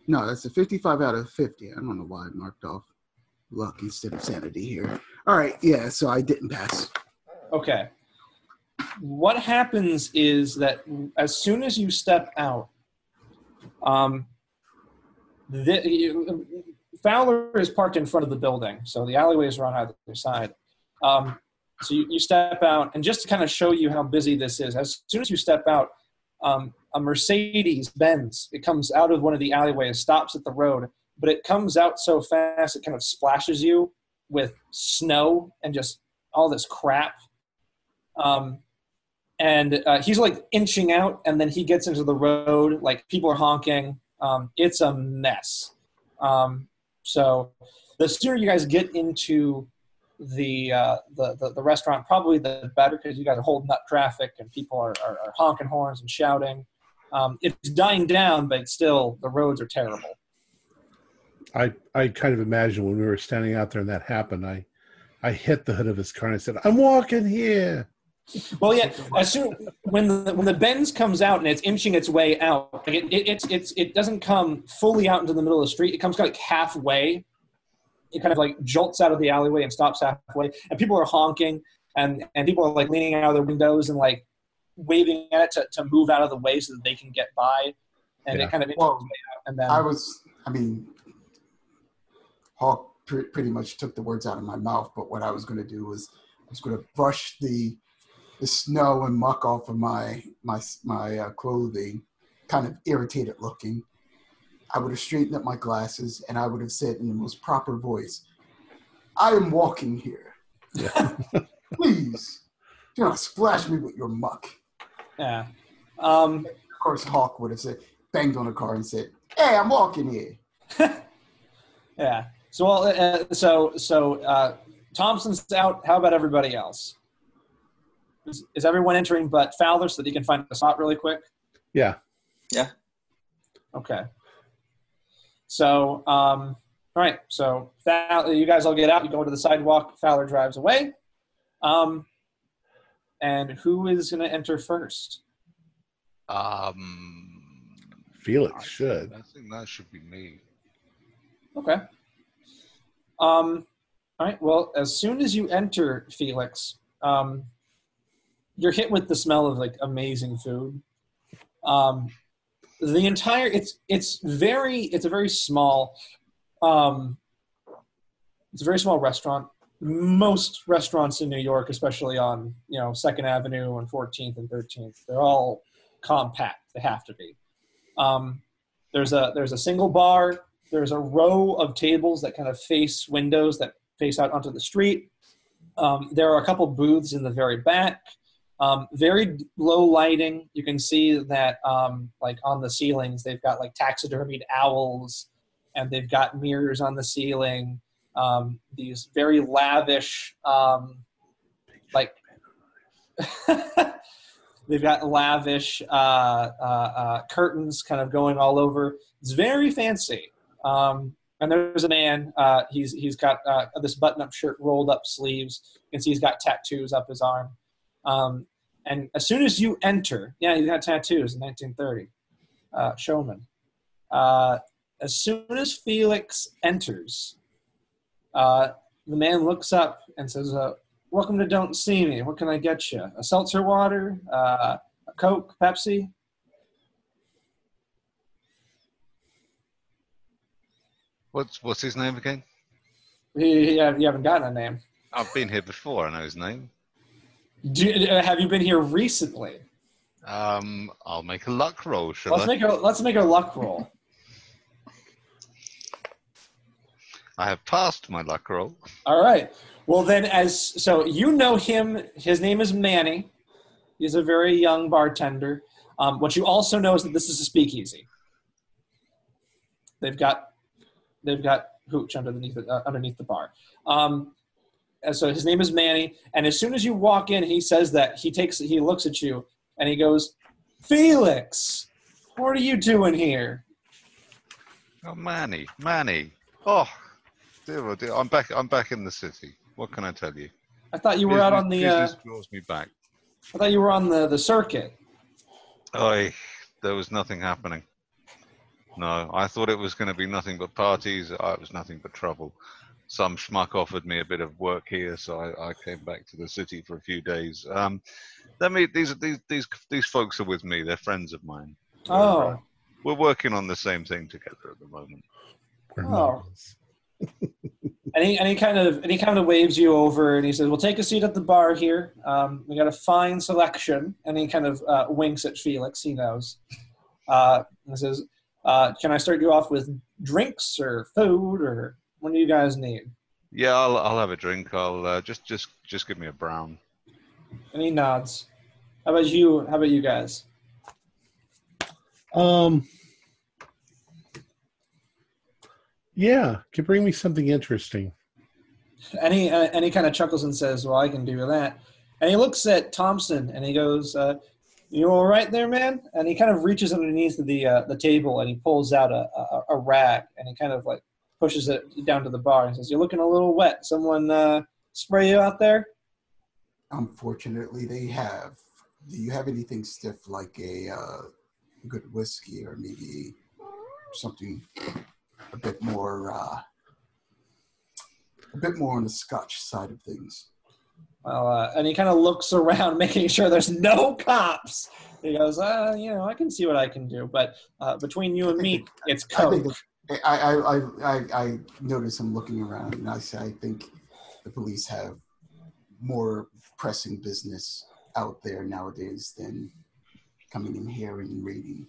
G: No, that's a 55 out of 50. I don't know why I marked off luck instead of sanity here. All right, yeah, so I didn't pass.
C: Okay. What happens is that as soon as you step out, um, the, you, Fowler is parked in front of the building, so the alleyways are on either side. Um, so you, you step out, and just to kind of show you how busy this is, as soon as you step out, um, a Mercedes Benz it comes out of one of the alleyways, stops at the road, but it comes out so fast it kind of splashes you with snow and just all this crap. Um, and uh, he's like inching out, and then he gets into the road. Like people are honking. Um, it's a mess. Um, so the sooner you guys get into the, uh, the, the the restaurant, probably the better because you guys are holding up traffic and people are, are, are honking horns and shouting. Um, it's dying down, but still the roads are terrible.
A: I I kind of imagine when we were standing out there and that happened, I I hit the hood of his car and I said, "I'm walking here."
C: Well, yeah. As soon when the when the Benz comes out and it's inching its way out, like it, it it's it's it doesn't come fully out into the middle of the street. It comes kind of like halfway. It kind of like jolts out of the alleyway and stops halfway, and people are honking and and people are like leaning out of their windows and like waving at it to, to move out of the way so that they can get by. And
A: Yeah.
C: it kind of
G: Well,
C: its out, and then
G: I was, I mean, Hawk pre- pretty much took the words out of my mouth, but what I was going to do was I was going to brush the the snow and muck off of my my my uh, clothing, kind of irritated looking. I would have straightened up my glasses and I would have said in the most proper voice, "I am walking here.
A: Yeah.
G: Please, do not splash me with your muck."
C: yeah. Um,
G: Of course, Hawk would have said, banged on the car and said, "Hey, I'm walking here."
C: Yeah. So well, uh, so so uh, Thompson's out. How about everybody else? Is, is everyone entering but Fowler so that he can find a spot really quick?
A: Yeah. Yeah.
C: Okay. So um, all right. So Fowler, you guys all get out. You go to the sidewalk. Fowler drives away. Um, and who is going to enter first?
E: Um,
A: Felix should.
E: I think that should be me.
C: Okay. Um, all right. Well, as soon as you enter, Felix, um, you're hit with the smell of like amazing food. Um, the entire it's it's very it's a very small um, it's a very small restaurant. Most restaurants in New York, especially on you know Second Avenue and 14th and 13th, they're all compact. They have to be. Um, there's a there's a single bar there's a row of tables that kind of face windows that face out onto the street. Um, there are a couple booths in the very back. Um, very low lighting. You can see that, um, like on the ceilings, they've got like taxidermied owls, and they've got mirrors on the ceiling. Um, these very lavish, um, like they've got lavish uh, uh, uh, curtains kind of going all over. It's very fancy. Um, and there's a man. Uh, he's he's got uh, this button-up shirt, rolled-up sleeves. You can see he's got tattoos up his arm. Um, and as soon as you enter, yeah, he's got tattoos in 1930. Uh, showman. Uh, as soon as Felix enters, uh, the man looks up and says, uh, "Welcome to Don't See Me. What can I get you? A seltzer water, uh, a Coke, Pepsi?"
E: What's what's his name again?
C: You, you you haven't gotten a name.
E: I've been here before. I know his name.
C: Do, uh, have you been here recently?
E: Um, I'll make a luck roll, shall
C: Let's
E: I?
C: make a let's make a luck roll.
E: I have passed my luck roll.
C: All right. Well, then, as so you know him, his name is Manny. He's a very young bartender. Um, what you also know is that this is a speakeasy. They've got they've got hooch underneath the, uh, underneath the bar. Um, and so his name is Manny, and as soon as you walk in, he says that he takes he looks at you and he goes, "Felix, what are you doing here?"
E: Oh, Manny, Manny. Oh, dear, oh dear. I'm back. I'm back in the city. What can I tell you?
C: I thought you were out on the. Uh,
E: draws me back.
C: I thought you were on the the circuit.
E: I there was nothing happening. No, I thought it was going to be nothing but parties. I, it was nothing but trouble. Some schmuck offered me a bit of work here, so I, I came back to the city for a few days. Um, let me. These these these these folks are with me. They're friends of mine. We're, uh,
C: Oh,
E: we're working on the same thing together at the moment.
C: Oh.
A: models.
C: and he and he kind of and he kind of waves you over and he says, "Well, take a seat at the bar here. Um, we got a fine selection." And he kind of uh, winks at Felix. He knows. Uh, and says, uh, "Can I start you off with drinks or food or what do you guys need?"
E: Yeah, I'll I'll have a drink. I'll uh, just just just give me a brown.
C: And he nods. How about you? How about you guys?
A: Um. Yeah, can bring me something interesting.
C: And he uh, and he kind of chuckles and says, "Well, I can do that." And he looks at Thompson and he goes, uh, "You all right there, man?" And he kind of reaches underneath the uh, the table and he pulls out a, a a rag and he kind of like pushes it down to the bar and says, "You're looking a little wet. Someone uh, spray you out there?"
G: Unfortunately, they have. Do you have anything stiff like a uh, good whiskey or maybe something a bit more, uh, a bit more on the Scotch side of things?
C: Well, uh, and he kind of looks around, making sure there's no cops. He goes, uh, "You know, I can see what I can do, but uh, between you and me, it's
G: I think
C: coke."
G: I, I, I, I, I notice him looking around, and I say, I think the police have more pressing business out there nowadays than coming in here and raiding,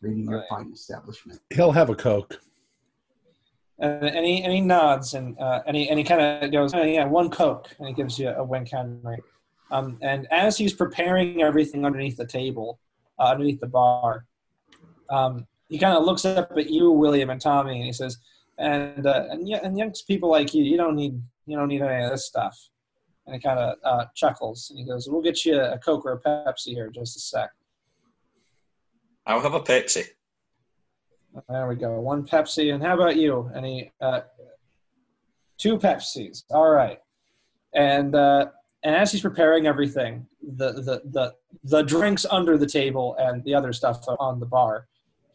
G: raiding your
C: Right.
G: fine establishment.
A: He'll have a Coke.
C: And, and he and he nods and uh, any he and he kind of goes, oh, "Yeah, one coke," and he gives you a wink, Henry. Um, and as he's preparing everything underneath the table, uh, underneath the bar, um, he kind of looks up at you, William and Tommy, and he says, "And uh, and and young people like you, you don't need you don't need any of this stuff." And he kind of uh, chuckles and he goes, "We'll get you a coke or a Pepsi here in just a sec."
B: I'll have a Pepsi.
C: There we go. One Pepsi. And how about you? Any uh, two Pepsis? All right. And uh, and as he's preparing everything, the the the the drinks under the table and the other stuff on the bar,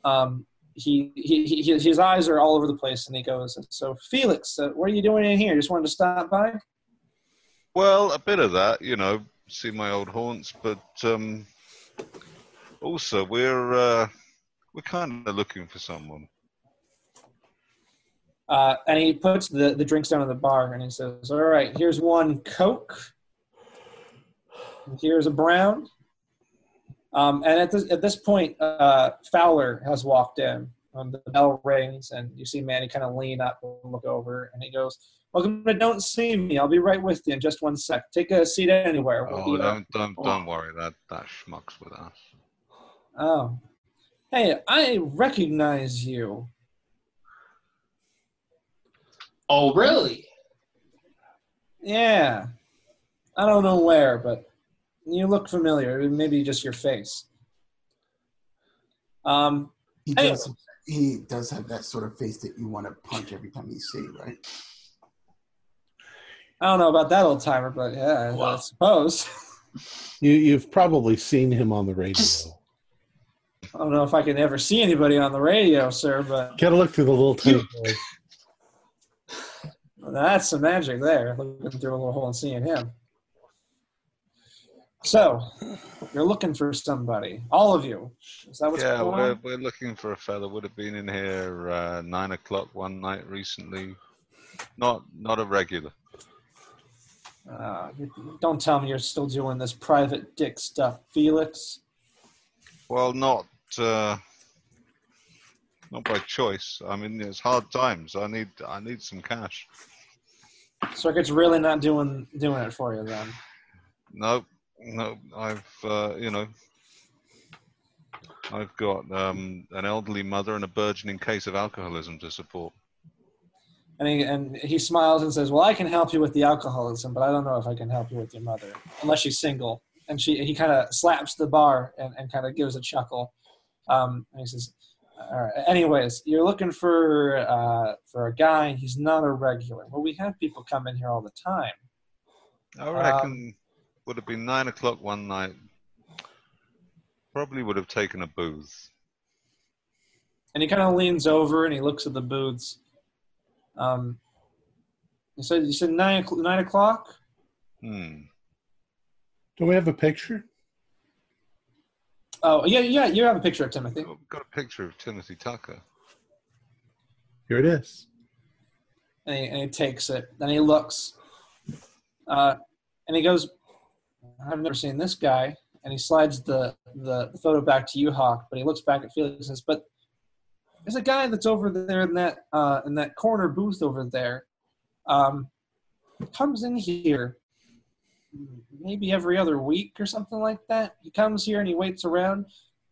C: um, he, he, he his eyes are all over the place, and he goes, "So Felix, uh, what are you doing in here? Just wanted to stop by."
E: Well, a bit of that, you know, see my old haunts, but um, also we're uh, we're kind of looking for someone.
C: Uh, and he puts the, the drinks down on the bar and he says, All right, here's one Coke. Here's a Brown. Um, and at this, at this point, uh, Fowler has walked in. Um, the bell rings, and you see Manny kind of lean up and look over, and he goes, Welcome to Don't See Me. I'll be right with you in just one sec. Take a seat anywhere. We'll
E: Oh, don't don't don't worry, that that schmuck's with us.
C: oh. Hey, I recognize you.
D: Oh, really?
C: Yeah. I don't know where, but you look familiar. Maybe just your face. Um,
G: He
C: Hey.
G: does. He does have that sort of face that you want to punch every time you see, right?
C: I don't know about that old timer, but yeah, I
D: Wow.
C: suppose.
A: You, you've probably seen him on the radio.
C: I don't know if I can ever see anybody on the radio, sir, but
A: Gotta look through the little tiny hole.
C: that's some magic there, looking through a little hole and seeing him. So, you're looking for somebody. All of you. Is that what's
E: yeah,
C: going
E: we're
C: on?
E: we're looking for a fella. Would have been in here uh, nine o'clock one night recently. Not not a regular.
C: Uh, don't tell me you're still doing this private dick stuff, Felix.
E: Well, not uh, not by choice. I mean, it's hard times. I need I need some cash.
C: Circuit's really not doing doing it for you then.
E: No, no, I've uh, you know I've got um, an elderly mother and a burgeoning case of alcoholism to support.
C: And he, and he smiles and says, "Well, I can help you with the alcoholism, but I don't know if I can help you with your mother, unless she's single." And she, he kind of slaps the bar and, and kind of gives a chuckle. Um, and he says, All right. Anyways, you're looking for uh, for a guy. He's not a regular. Well, we have people come in here all the time.
E: I reckon would have been nine o'clock one night. Probably would have taken a booze.
C: And he kind of leans over and he looks at the booths. Um, he said, "You said nine o'clock- nine o'clock."
E: Hmm.
A: Do we have a picture?
C: Oh yeah, yeah. You have a picture of Timothy.
E: Oh, got a picture of Timothy Tucker.
A: Here it is.
C: and he, and he takes it. Then he looks, uh, and he goes, "I've never seen this guy." And he slides the, the photo back to you, Hawk. But he looks back at Felix and says, "But there's a guy that's over there in that uh, in that corner booth over there. Um, comes in here." Maybe every other week or something like that. He comes here and he waits around,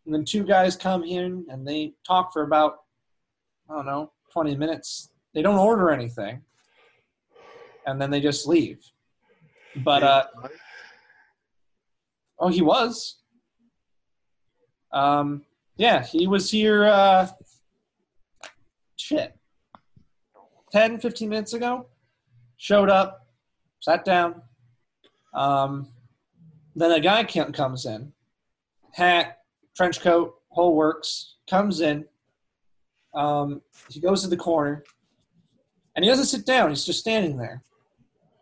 C: and then two guys come in and they talk for about I don't know, 20 minutes. They don't order anything. And then they just leave. But uh oh he was. Um yeah, he was here uh shit. 10 15 minutes ago. Showed up, sat down. Um then a guy comes in. Hat, trench coat, whole works, comes in, um, he goes to the corner, and he doesn't sit down. He's just standing there,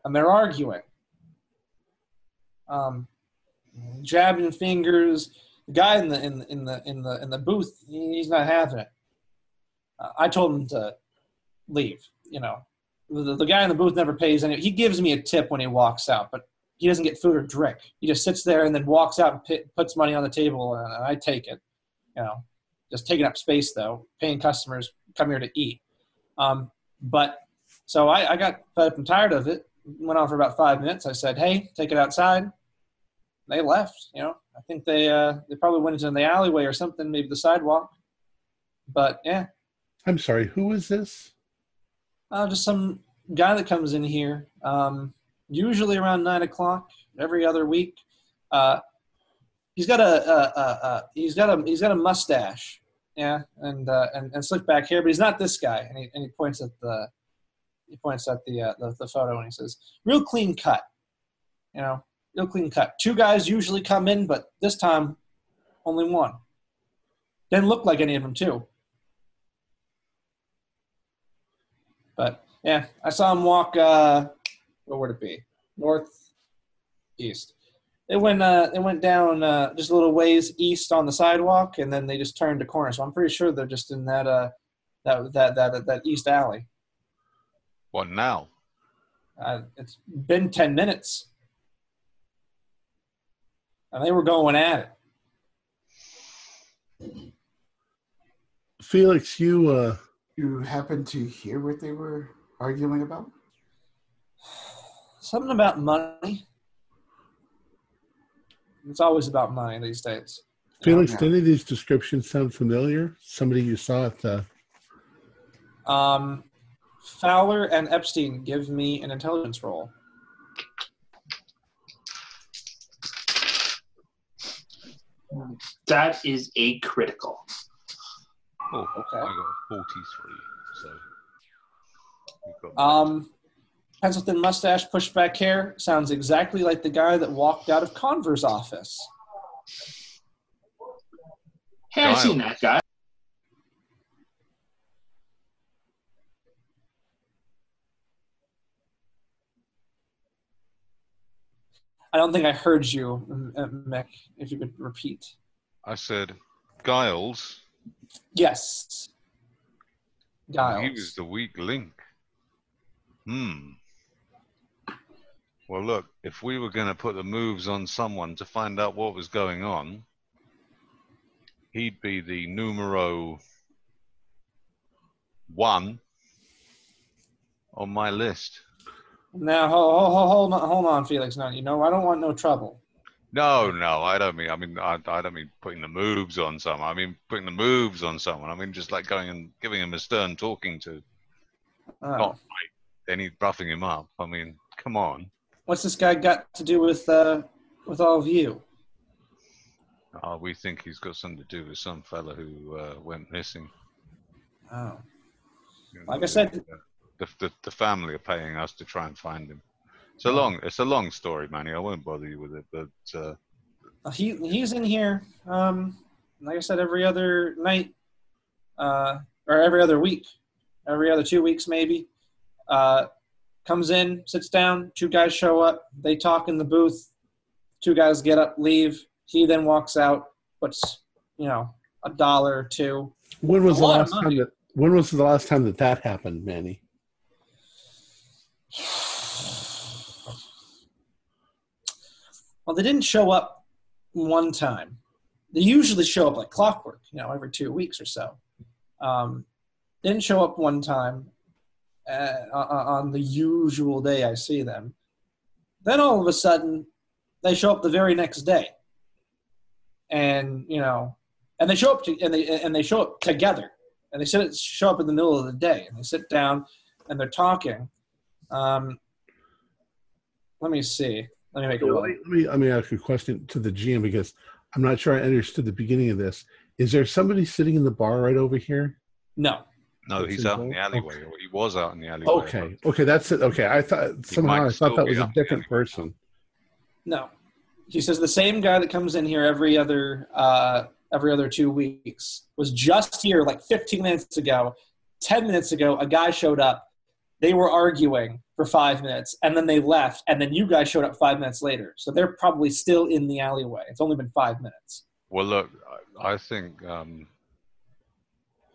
C: and they're arguing, um, jabbing fingers. The guy in the in, in the in the in the booth, he's not having it. Uh, I told him to leave. You know, the, the guy in the booth never pays any. He gives me a tip when he walks out, but he doesn't get food or drink. He just sits there and then walks out and pi puts money on the table, and I take it. You know, just taking up space though. Paying customers come here to eat. Um, but so I, I got fed up and tired of it. Went on for about five minutes. I said, "Hey, take it outside." They left. You know, I think they uh, they probably went into the alleyway or something, maybe the sidewalk. But yeah,
A: I'm sorry, who is this?
C: uh, just some guy that comes in here, um, usually around nine o'clock every other week. Uh, he's got a, a, a, a he's got a he's got a mustache, yeah, and uh, and and slick back hair, but he's not this guy. And he and he points at the he points at the uh, the, the photo and he says, "Real clean cut, you know, real clean cut. Two guys usually come in, but this time only one. Didn't look like any of them too." But yeah, I saw him walk. Uh, where would it be? North, east. They went. Uh, they went down uh, just a little ways east on the sidewalk, and then they just turned a corner. So I'm pretty sure they're just in that uh, that that that that east alley.
E: What now?
C: Uh, it's been ten minutes, and they were going at it.
A: Felix, you uh
G: You happen to hear what they were arguing about?
C: Something about money. It's always about money these days.
A: Felix,
G: Yeah.
A: do any of these descriptions sound familiar? Somebody you saw at the
C: Um, Fowler and Epstein give me an intelligence roll.
D: That is a critical.
E: Oh,
C: Okay.
E: I got a 43. So
C: Um, pencil thin mustache, pushback hair sounds exactly like the guy that walked out of Conver's office.
D: Hey, I've
E: Giles.
D: seen that guy.
C: I don't think I heard you, Mick. If you could repeat.
E: I said Giles.
C: Yes. Giles.
E: He was the weak link. Hmm. Well, look, if we were going to put the moves on someone to find out what was going on, he'd be the numero one on my list.
C: Now, hold, hold, hold on, hold on, Felix. Now, you know, I don't want no trouble.
E: No, no, I don't mean. I mean, I, I don't mean putting the moves on someone. I mean putting the moves on someone. I mean just like going and giving him a stern talking to,
C: Oh.
E: not like any roughing him up. I mean, come on.
C: What's this guy got to do with uh, with all of you?
E: Uh, we think he's got something to do with some fella who uh, went missing.
C: Oh. Like I said-
E: the, the the family are paying us to try and find him. It's a long, it's a long story, Manny. I won't bother you with it, but uh,
C: Uh, He he's in here. Um, like I said, every other night, uh, or every other week, every other two weeks maybe. Uh, comes in, sits down. Two guys show up. They talk in the booth. Two guys get up, leave. He then walks out, puts you know a dollar or two.
A: When was
C: A
A: the last time that? When was the last time that that happened, Manny?
C: Well, they didn't show up one time. They usually show up like clockwork, you know, every two weeks or so. Um, didn't show up one time uh, on the usual day I see them. Then all of a sudden, they show up the very next day, and you know, and they show up to, and they and they show up together, and they sit, show up in the middle of the day, and they sit down, and they're talking. Um, let me see. Let me make a
A: So
C: little.
A: let me, let me let me ask you a question to the GM because I'm not sure I understood the beginning of this. Is there somebody sitting in the bar right over here?
C: No.
E: no,
A: That's
E: he's
A: his
E: out in the alleyway, or he was out in the alleyway.
A: Okay, okay, that's it. Okay, I thought somehow
E: might
A: I thought that was a different person.
C: No, he says the same guy that comes in here every other uh, every other two weeks was just here like 15 minutes ago. 10 minutes ago, a guy showed up. They were arguing for five minutes, and then they left. And then you guys showed up five minutes later, so they're probably still in the alleyway. It's only been five minutes.
E: Well, look, I, I think um,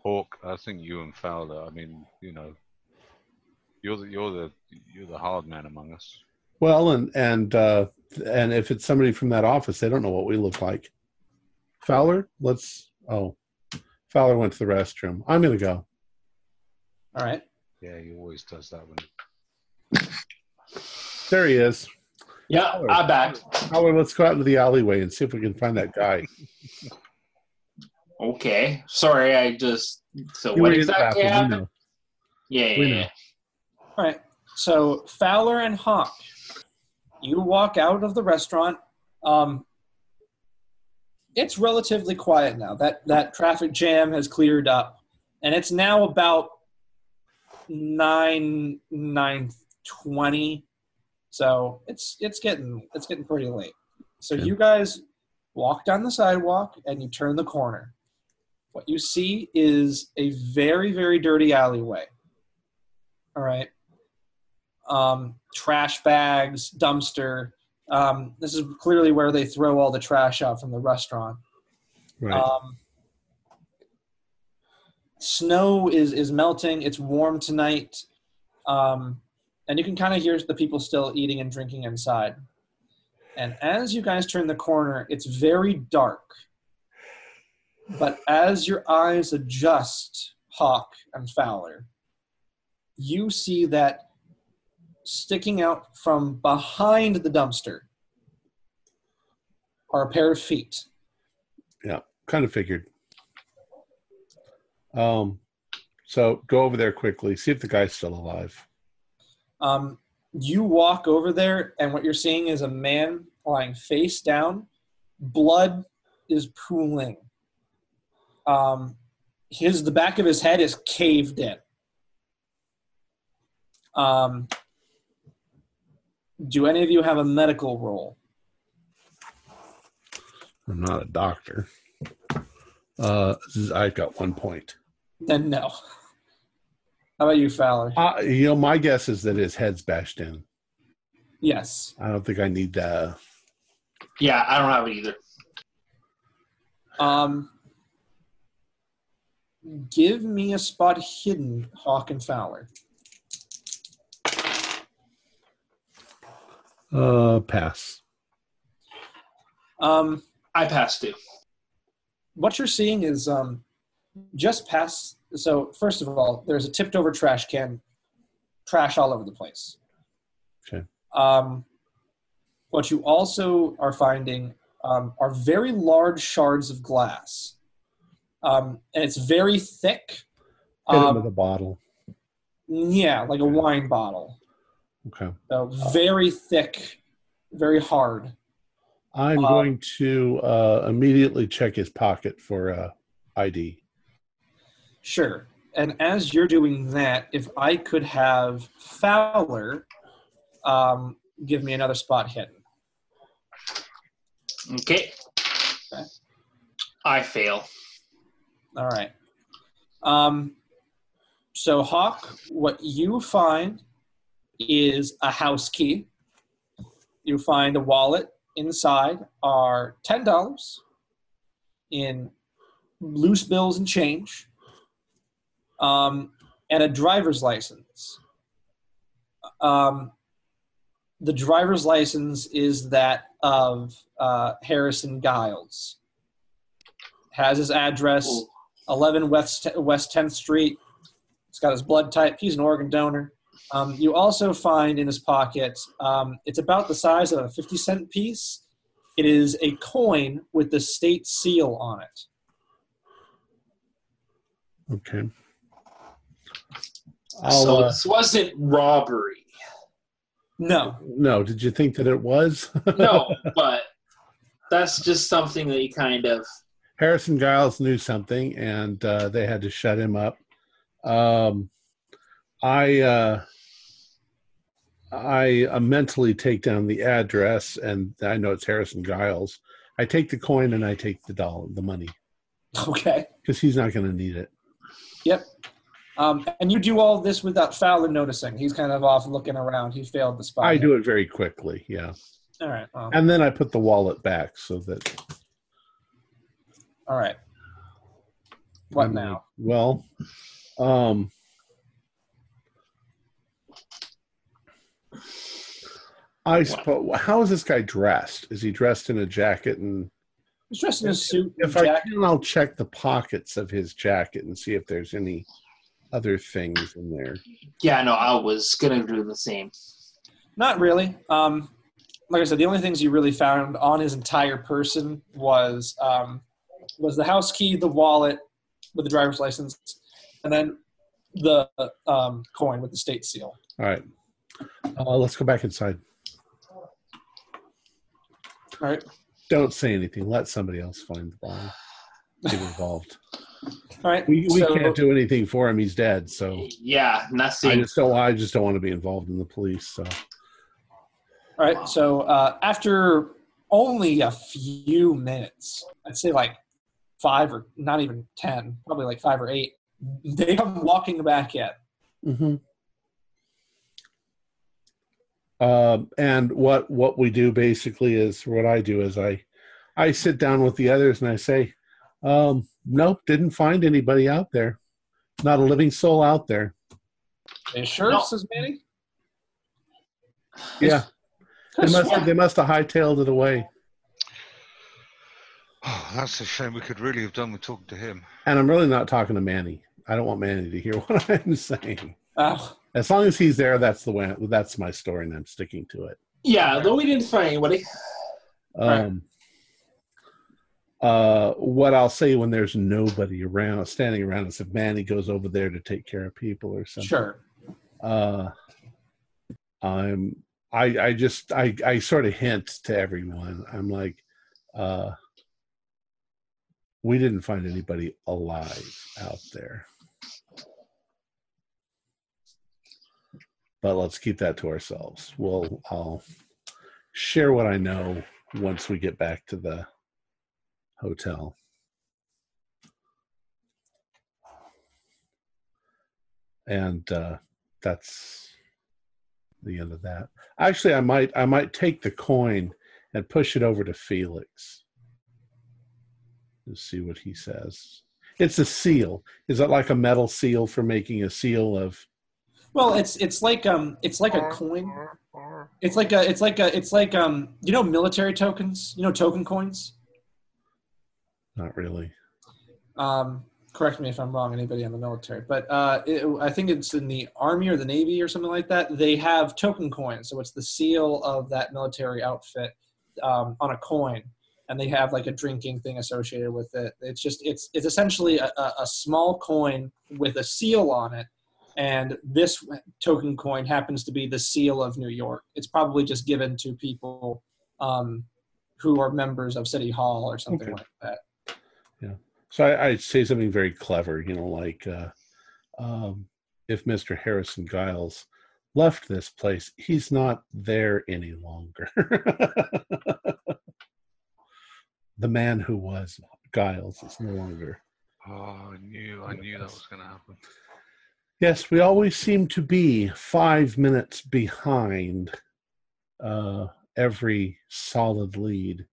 E: Hawk. I think you and Fowler. I mean, you know, you're the you're the you're the hard man among us.
A: Well, and and uh, and if it's somebody from that office, they don't know what we look like. Fowler, let's. Oh, Fowler went to the restroom. I'm gonna go.
C: All right.
E: Yeah, he always does that one.
A: There he is.
D: Yeah, I'm back.
A: Fowler, let's go out into the alleyway and see if we can find that guy.
D: Okay. Sorry, I just. So
A: You
D: what
A: were
D: exactly
A: bathroom, we
D: happened?
A: know.
D: Yeah, yeah, yeah.
C: All right. So Fowler and Hawk, you walk out of the restaurant. Um, it's relatively quiet now. That that traffic jam has cleared up, and it's now about nine nine twenty. So it's it's getting it's getting pretty late. So you guys walk down the sidewalk and you turn the corner. What you see is a very very dirty alleyway. All right. Um, trash bags, dumpster. Um, this is clearly where they throw all the trash out from the restaurant.
A: Right.
C: Um, snow is is melting. It's warm tonight, um, and you can kind of hear the people still eating and drinking inside. And as you guys turn the corner, it's very dark. But as your eyes adjust, Hawk and Fowler, you see that sticking out from behind the dumpster are a pair of feet.
A: Yeah, kind of figured. Um, so go over there quickly. See if the guy's still alive.
C: Um, you walk over there, and what you're seeing is a man lying face down. Blood is pooling. Um, his the back of his head is caved in. Um, do any of you have a medical role?
A: I'm not a doctor. Uh, I got one point.
C: Then no. How about you, Fowler?
A: Uh, you know, my guess is that his head's bashed in.
C: Yes.
A: I don't think I need uh
D: Yeah, I don't have it either.
C: Um, give me a spot hidden, Hawk and Fowler.
A: uh pass.
C: Um,
D: I passed too.
C: what you're seeing is um, just past. So first of all, there's a tipped over trash can, trash all over the place.
A: Okay.
C: Um, what you also are finding um, are very large shards of glass, um, and it's very thick.
A: Hit
C: Um,
A: with a bottle.
C: yeah, like a wine bottle.
A: Okay.
C: So very thick, very hard.
A: I'm
C: Uh,
A: going to uh, immediately check his pocket for uh, ID.
C: Sure. And as you're doing that, if I could have Fowler um, give me another spot hidden.
D: Okay.
C: Okay.
D: I fail.
C: All right. Um, so, Hawk, what you find is a house key. You find a wallet. Inside are $10 in loose bills and change, um, and a driver's license. Um, the driver's license is that of uh, Harrison Giles. Has his address.
D: Ooh.
C: 11 West West 10th Street. It's got his blood type. He's an organ donor. Um, you also find in his pocket, um, it's about the size of a 50 cent piece. It is a coin with the state seal on it.
A: Okay. I'll,
D: so
A: uh,
D: this wasn't robbery.
C: No,
A: no, did you think that it was?
D: No, but that's just something that you kind of.
A: Harrison Giles knew something, and uh, they had to shut him up. Um, I uh, I uh, mentally take down the address, and I know it's Harrison Giles. I take the coin and I take the doll, the money,
C: okay,
A: because he's not going to need it.
C: yep. Um, and you do all this without Fowler noticing. He's kind of off looking around. He failed the spot.
A: I do it very quickly, yeah,
C: All right. Well,
A: and then I put the wallet back so that.
C: all right. What
A: I'm
C: now?
A: well, um, I suppose. How is this guy dressed? Is he dressed in a jacket and?
C: He's dressed in a suit.
A: If
C: and
A: I can, I'll check the pockets of his jacket and see if there's any other things in there.
D: Yeah, no, I was gonna do the same.
C: Not really. Um, like I said, the only things you really found on his entire person was um, was the house key, the wallet with the driver's license, and then the um, coin with the state seal.
A: All right, uh, let's go back inside.
C: All right.
A: Don't say anything. Let somebody else find the body. Get involved.
C: All right.
A: We, we
C: so,
A: can't do anything for him. He's dead. So
D: Yeah, nothing.
A: I
D: nothing.
A: just don't. I just don't want to be involved in the police. So
C: All right. So uh, after only a few minutes, I'd say like five or not even ten, probably like five or eight, they come walking back in.
A: Mm-hmm. Um, and what what we do basically is what I do is I I sit down with the others and I say, um, nope, didn't find anybody out there, not a living soul out there.
C: Are you sure?
D: No.
C: Says Manny.
A: Yeah, they must have, they must have hightailed it away.
E: Oh, that's a shame. We could really have done with talking to him.
A: And I'm really not talking to Manny. I don't want Manny to hear what I'm saying.
C: Oh,
A: As long as he's there, that's the way. That's my story, and I'm sticking to it.
D: Yeah, though we didn't find anybody.
C: Right.
A: Um, uh, what I'll say when there's nobody around, standing around, is if Manny goes over there to take care of people or something.
C: sure.
A: Uh, I'm. I. I just. I. I sort of hint to everyone. I'm like, uh, we didn't find anybody alive out there. But let's keep that to ourselves. We'll. I'll share what I know once we get back to the hotel. And uh, that's the end of that. Actually, I might I might take the coin and push it over to Felix. Let's see what he says. It's a seal. Is it like a metal seal for making a seal of?
C: Well, it's it's like um it's like a coin. It's like a it's like a it's like um you know military tokens. You know token coins.
A: Not really.
C: Um, correct me if I'm wrong, anybody in the military, but uh, it, I think it's in the Army or the Navy or something like that. They have token coins, so it's the seal of that military outfit um, on a coin, and they have like a drinking thing associated with it. It's just it's it's essentially a, a, small coin with a seal on it, and this token coin happens to be the seal of New York. It's probably just given to people um, who are members of City Hall or something
A: Okay.
C: like that.
A: So I, I'd say something very clever, you know, like uh, um, if Mr. Harrison Giles left this place, he's not there any longer. the man who was Giles is no longer.
E: Oh, I knew, I knew that was going to happen.
A: Yes, we always seem to be five minutes behind uh, every solid lead.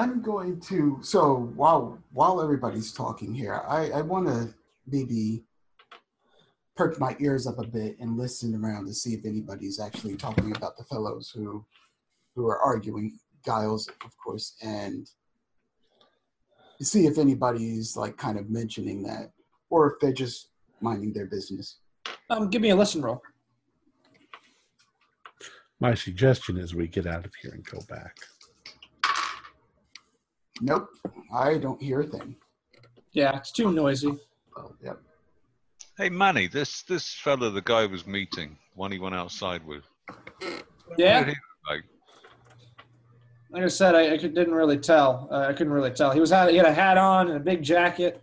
G: I'm going to. So while while everybody's talking here, I, I want to maybe perk my ears up a bit and listen around to see if anybody's actually talking about the fellows who who are arguing. Giles, of course, and see if anybody's like kind of mentioning that, or if they're just minding their business.
C: Um, give me a listen roll.
A: My suggestion is we get out of here and go back.
G: Nope, I don't hear a thing.
C: Yeah, it's too noisy.
G: Oh, yep.
E: Hey, Manny, this this fella, the guy was meeting, one he went outside with.
C: Yeah,
E: he like?
C: like I said, I, I could, didn't really tell. Uh, I couldn't really tell. He was had he had a hat on and a big jacket,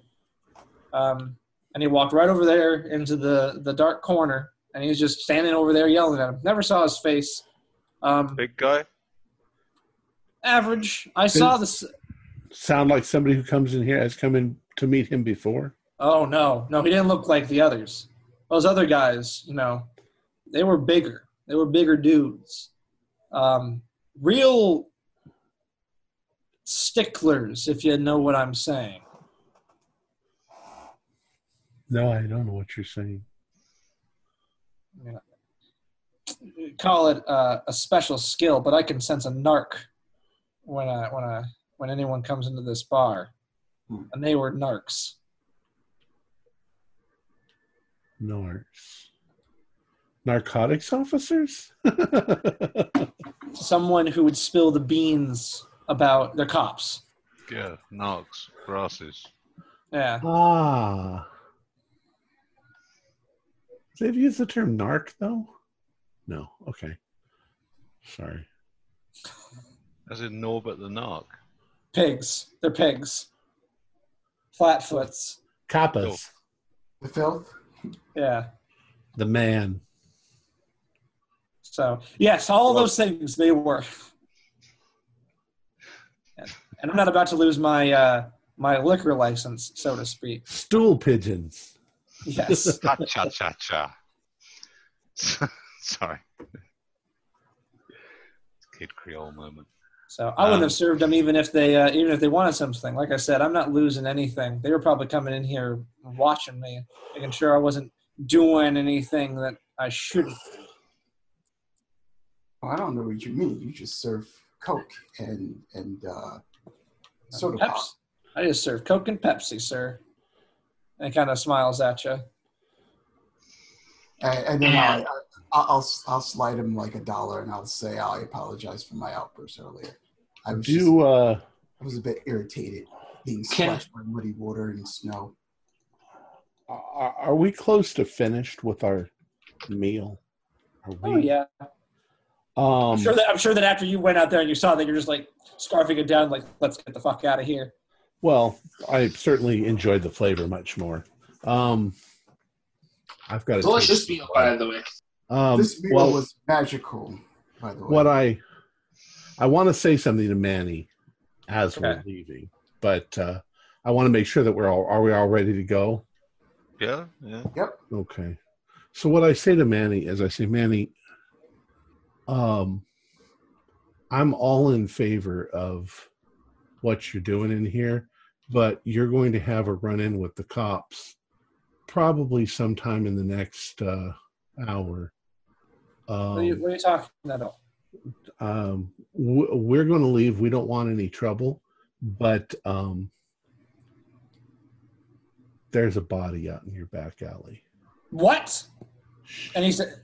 C: um, and he walked right over there into the the dark corner, and he was just standing over there yelling at him. Never saw his face. Um,
E: Big guy?
C: average. I saw this.
A: Sound like somebody who comes in here has come in to meet him before?
C: Oh no, no, he didn't look like the others. Those other guys, you know, they were bigger. They were bigger dudes. Um, real sticklers, if you know what I'm saying.
A: No, I don't know what you're saying.
C: Mean, call it uh, a special skill, but I can sense a narc when I, when I, when anyone comes into this bar,
G: Hmm.
C: and they were narcs.
A: Narcs. Narcotics officers?
C: Someone who would spill the beans about the cops.
E: Yeah, narcs, grasses.
C: Yeah.
A: ah. They've used the term narc, though? No. Okay. Sorry.
E: As in Norbert the narc.
C: Pigs. They're pigs. Flatfoots.
A: Kappas.
G: The filth.
C: Yeah.
A: The man.
C: So yes, all
E: Well-
C: those things they were. And- And I'm not about to lose my uh, my liquor license, so to speak.
A: Stool pigeons.
C: Yes.
E: Ha cha cha cha. Sorry. Kid Creole moment.
C: So I wouldn't
E: Um,
C: have served them even if they uh, even if they wanted something. Like I said, I'm not losing anything. They were probably coming in here watching me, making sure I wasn't doing anything that I shouldn't.
G: Well, I don't know what you mean. You just serve Coke and and uh, soda pop.
C: Pepsi. I just serve Coke and Pepsi, sir. And kind of smiles at you.
G: And, and then I, I, I'll I'll slide him like a dollar, and I'll say I apologize for my outburst earlier. I was just,
A: Do uh,
G: I was a bit irritated being
D: Can-
G: splashed by muddy water and snow.
A: are, are we close to finished with our meal? Are we?
C: Oh yeah.
A: Um,
C: I'm sure that I'm sure that after you went out there and you saw that you're just like scarfing it down, like let's get the fuck out of here.
A: Well, I certainly enjoyed the flavor much more. Um, I've got a
D: Delicious
A: taste-
D: meal, by the way.
A: Um,
G: this meal
A: well,
G: was magical, by the way.
A: what I I want to say something to Manny as we're leaving, but uh, I want to make sure that we're all are we all ready to go?
E: Yeah, yeah. Yep.
A: Okay. So what I say to Manny is I say, Manny, um, I'm all in favor of what you're doing in here, but you're going to have a run in with the cops probably sometime in the next uh, hour.
C: What, are you,
A: Um,
C: what are you talking about?
A: um, w- we're going to leave. We don't want any trouble, but um, there's a body out in your back alley.
C: What? And he said,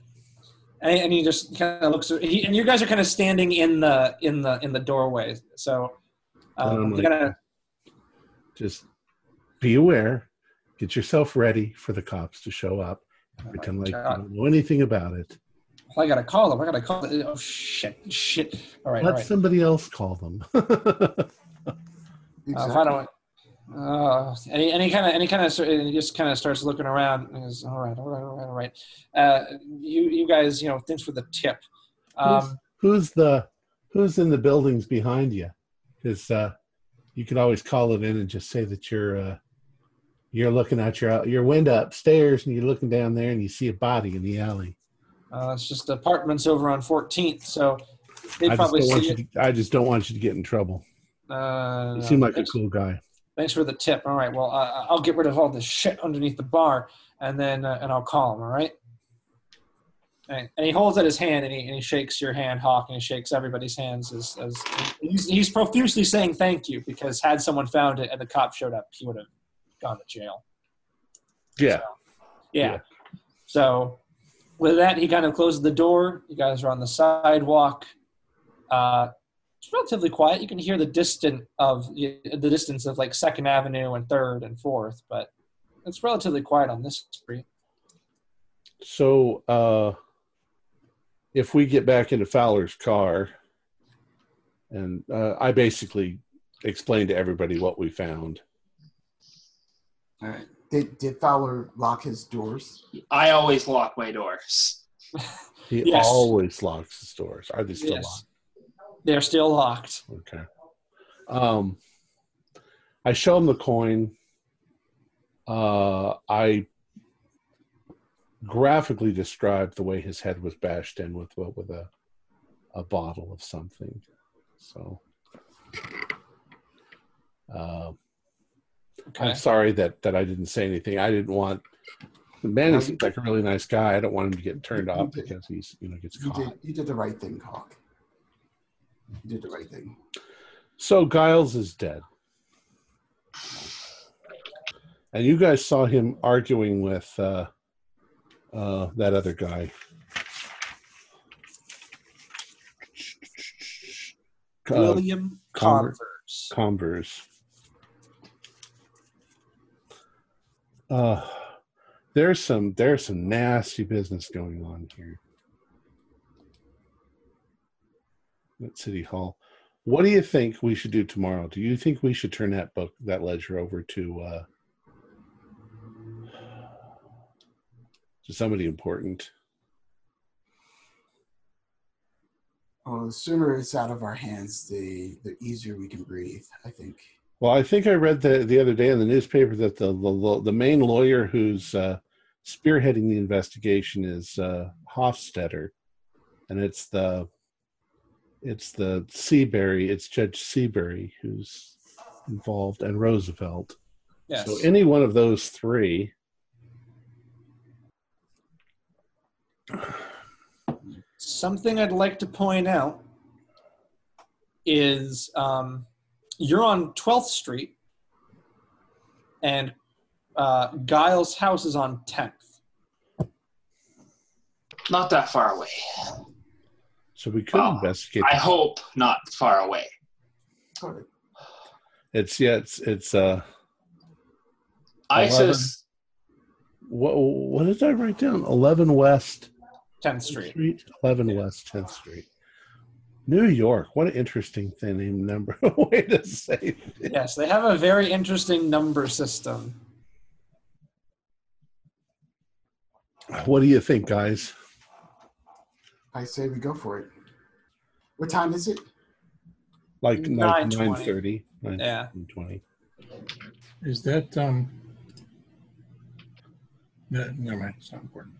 C: and, and he just kind of looks. He, and you guys are kind of standing in the in the in the doorway. So
A: I'm
C: um,
A: like-
C: you're gonna.
A: Just be aware. Get yourself ready for the cops to show up. Pretend like you don't know anything about it.
C: I gotta call them. I gotta call. Them. Oh shit! Shit! All right,
A: Let
C: right.
A: somebody else call them.
C: Uh, if I don't. Uh, and he kind of any kind of he just kind of starts looking around and goes, all right, all right, all right, all right. Uh, you you guys, you know, thanks for the tip. Um,
A: who's the who's in the buildings behind you? Because uh, you could always call it in and just say that you're uh, you're looking out your your window upstairs and you're looking down there and you see a body in the alley.
C: Uh, it's just apartments over on 14th, so they
A: I just,
C: probably
A: want
C: see
A: you
C: it.
A: to, I just don't want you to get in trouble.
C: Uh,
A: You seem like a
C: thanks,
A: cool guy.
C: thanks for the tip. All right, well, uh, I'll get rid of all this shit underneath the bar, and then uh, and I'll call him. All right. And, and he holds out his hand and he, and he shakes your hand, Hawk, and he shakes everybody's hands as, as he's, he's profusely saying thank you because had someone found it and the cop showed up, he would have gone to jail.
A: Yeah.
C: Yeah. So with that, he kind of closes the door. You guys are on the sidewalk. Uh, it's relatively quiet. You can hear the distant of the distance of like Second Avenue and Third and Fourth, but it's relatively quiet on this street.
A: So uh, if we get back into Fowler's car, and uh, I basically explained to everybody what we found.
G: All right. Did did Fowler lock his doors?
D: I always lock my doors.
A: He
C: Yes.
A: always locks his doors. Are they still
C: Yes.
A: locked?
C: They're still locked.
A: Okay. Um, I show him the coin. Uh, I graphically described the way his head was bashed in with what with a a bottle of something. So, uh,
C: Okay.
A: I'm sorry that that I didn't say anything. I didn't want. The man seems like a really nice guy. I don't want him to get turned off because he's you know gets
G: You
A: caught.
G: did you did the right thing, Hawk. You did the right thing.
A: So Giles is dead. And you guys saw him arguing with uh, uh, that other guy. Uh,
C: William
A: Conver-
C: Converse.
A: Converse. Uh, there's some there's some nasty business going on here at City Hall. What do you think we should do tomorrow? Do you think we should turn that book that ledger over to uh, to somebody important?
G: Well, the sooner it's out of our hands, the the easier we can breathe. I think.
A: Well, I think I read the the other day in the newspaper that the the, the main lawyer who's uh, spearheading the investigation is uh, Hofstadter, and it's the it's the Seabury, it's Judge Seabury who's involved, and Roosevelt.
C: Yes.
A: So any one of those three.
C: Something I'd like to point out is um, you're on 12th Street, and uh, Giles' house is on 10th.
D: Not that far away.
A: So we could
D: Well,
A: investigate.
D: I hope not far away.
A: It's yeah, it's it's uh
D: ISIS.
A: what what did I write down? Eleven West
C: 10th Street.
A: Street, 11 West 10th Street. New York. What an interesting thing name number way to say it.
C: Yes, they have a very interesting number system.
A: What do you think, guys?
G: I say we go for it. What time is it?
A: Like 9
C: 9:20.
A: 9:30,
C: Yeah.
A: 9:20.
F: Is that um? No, never mind. It's not important.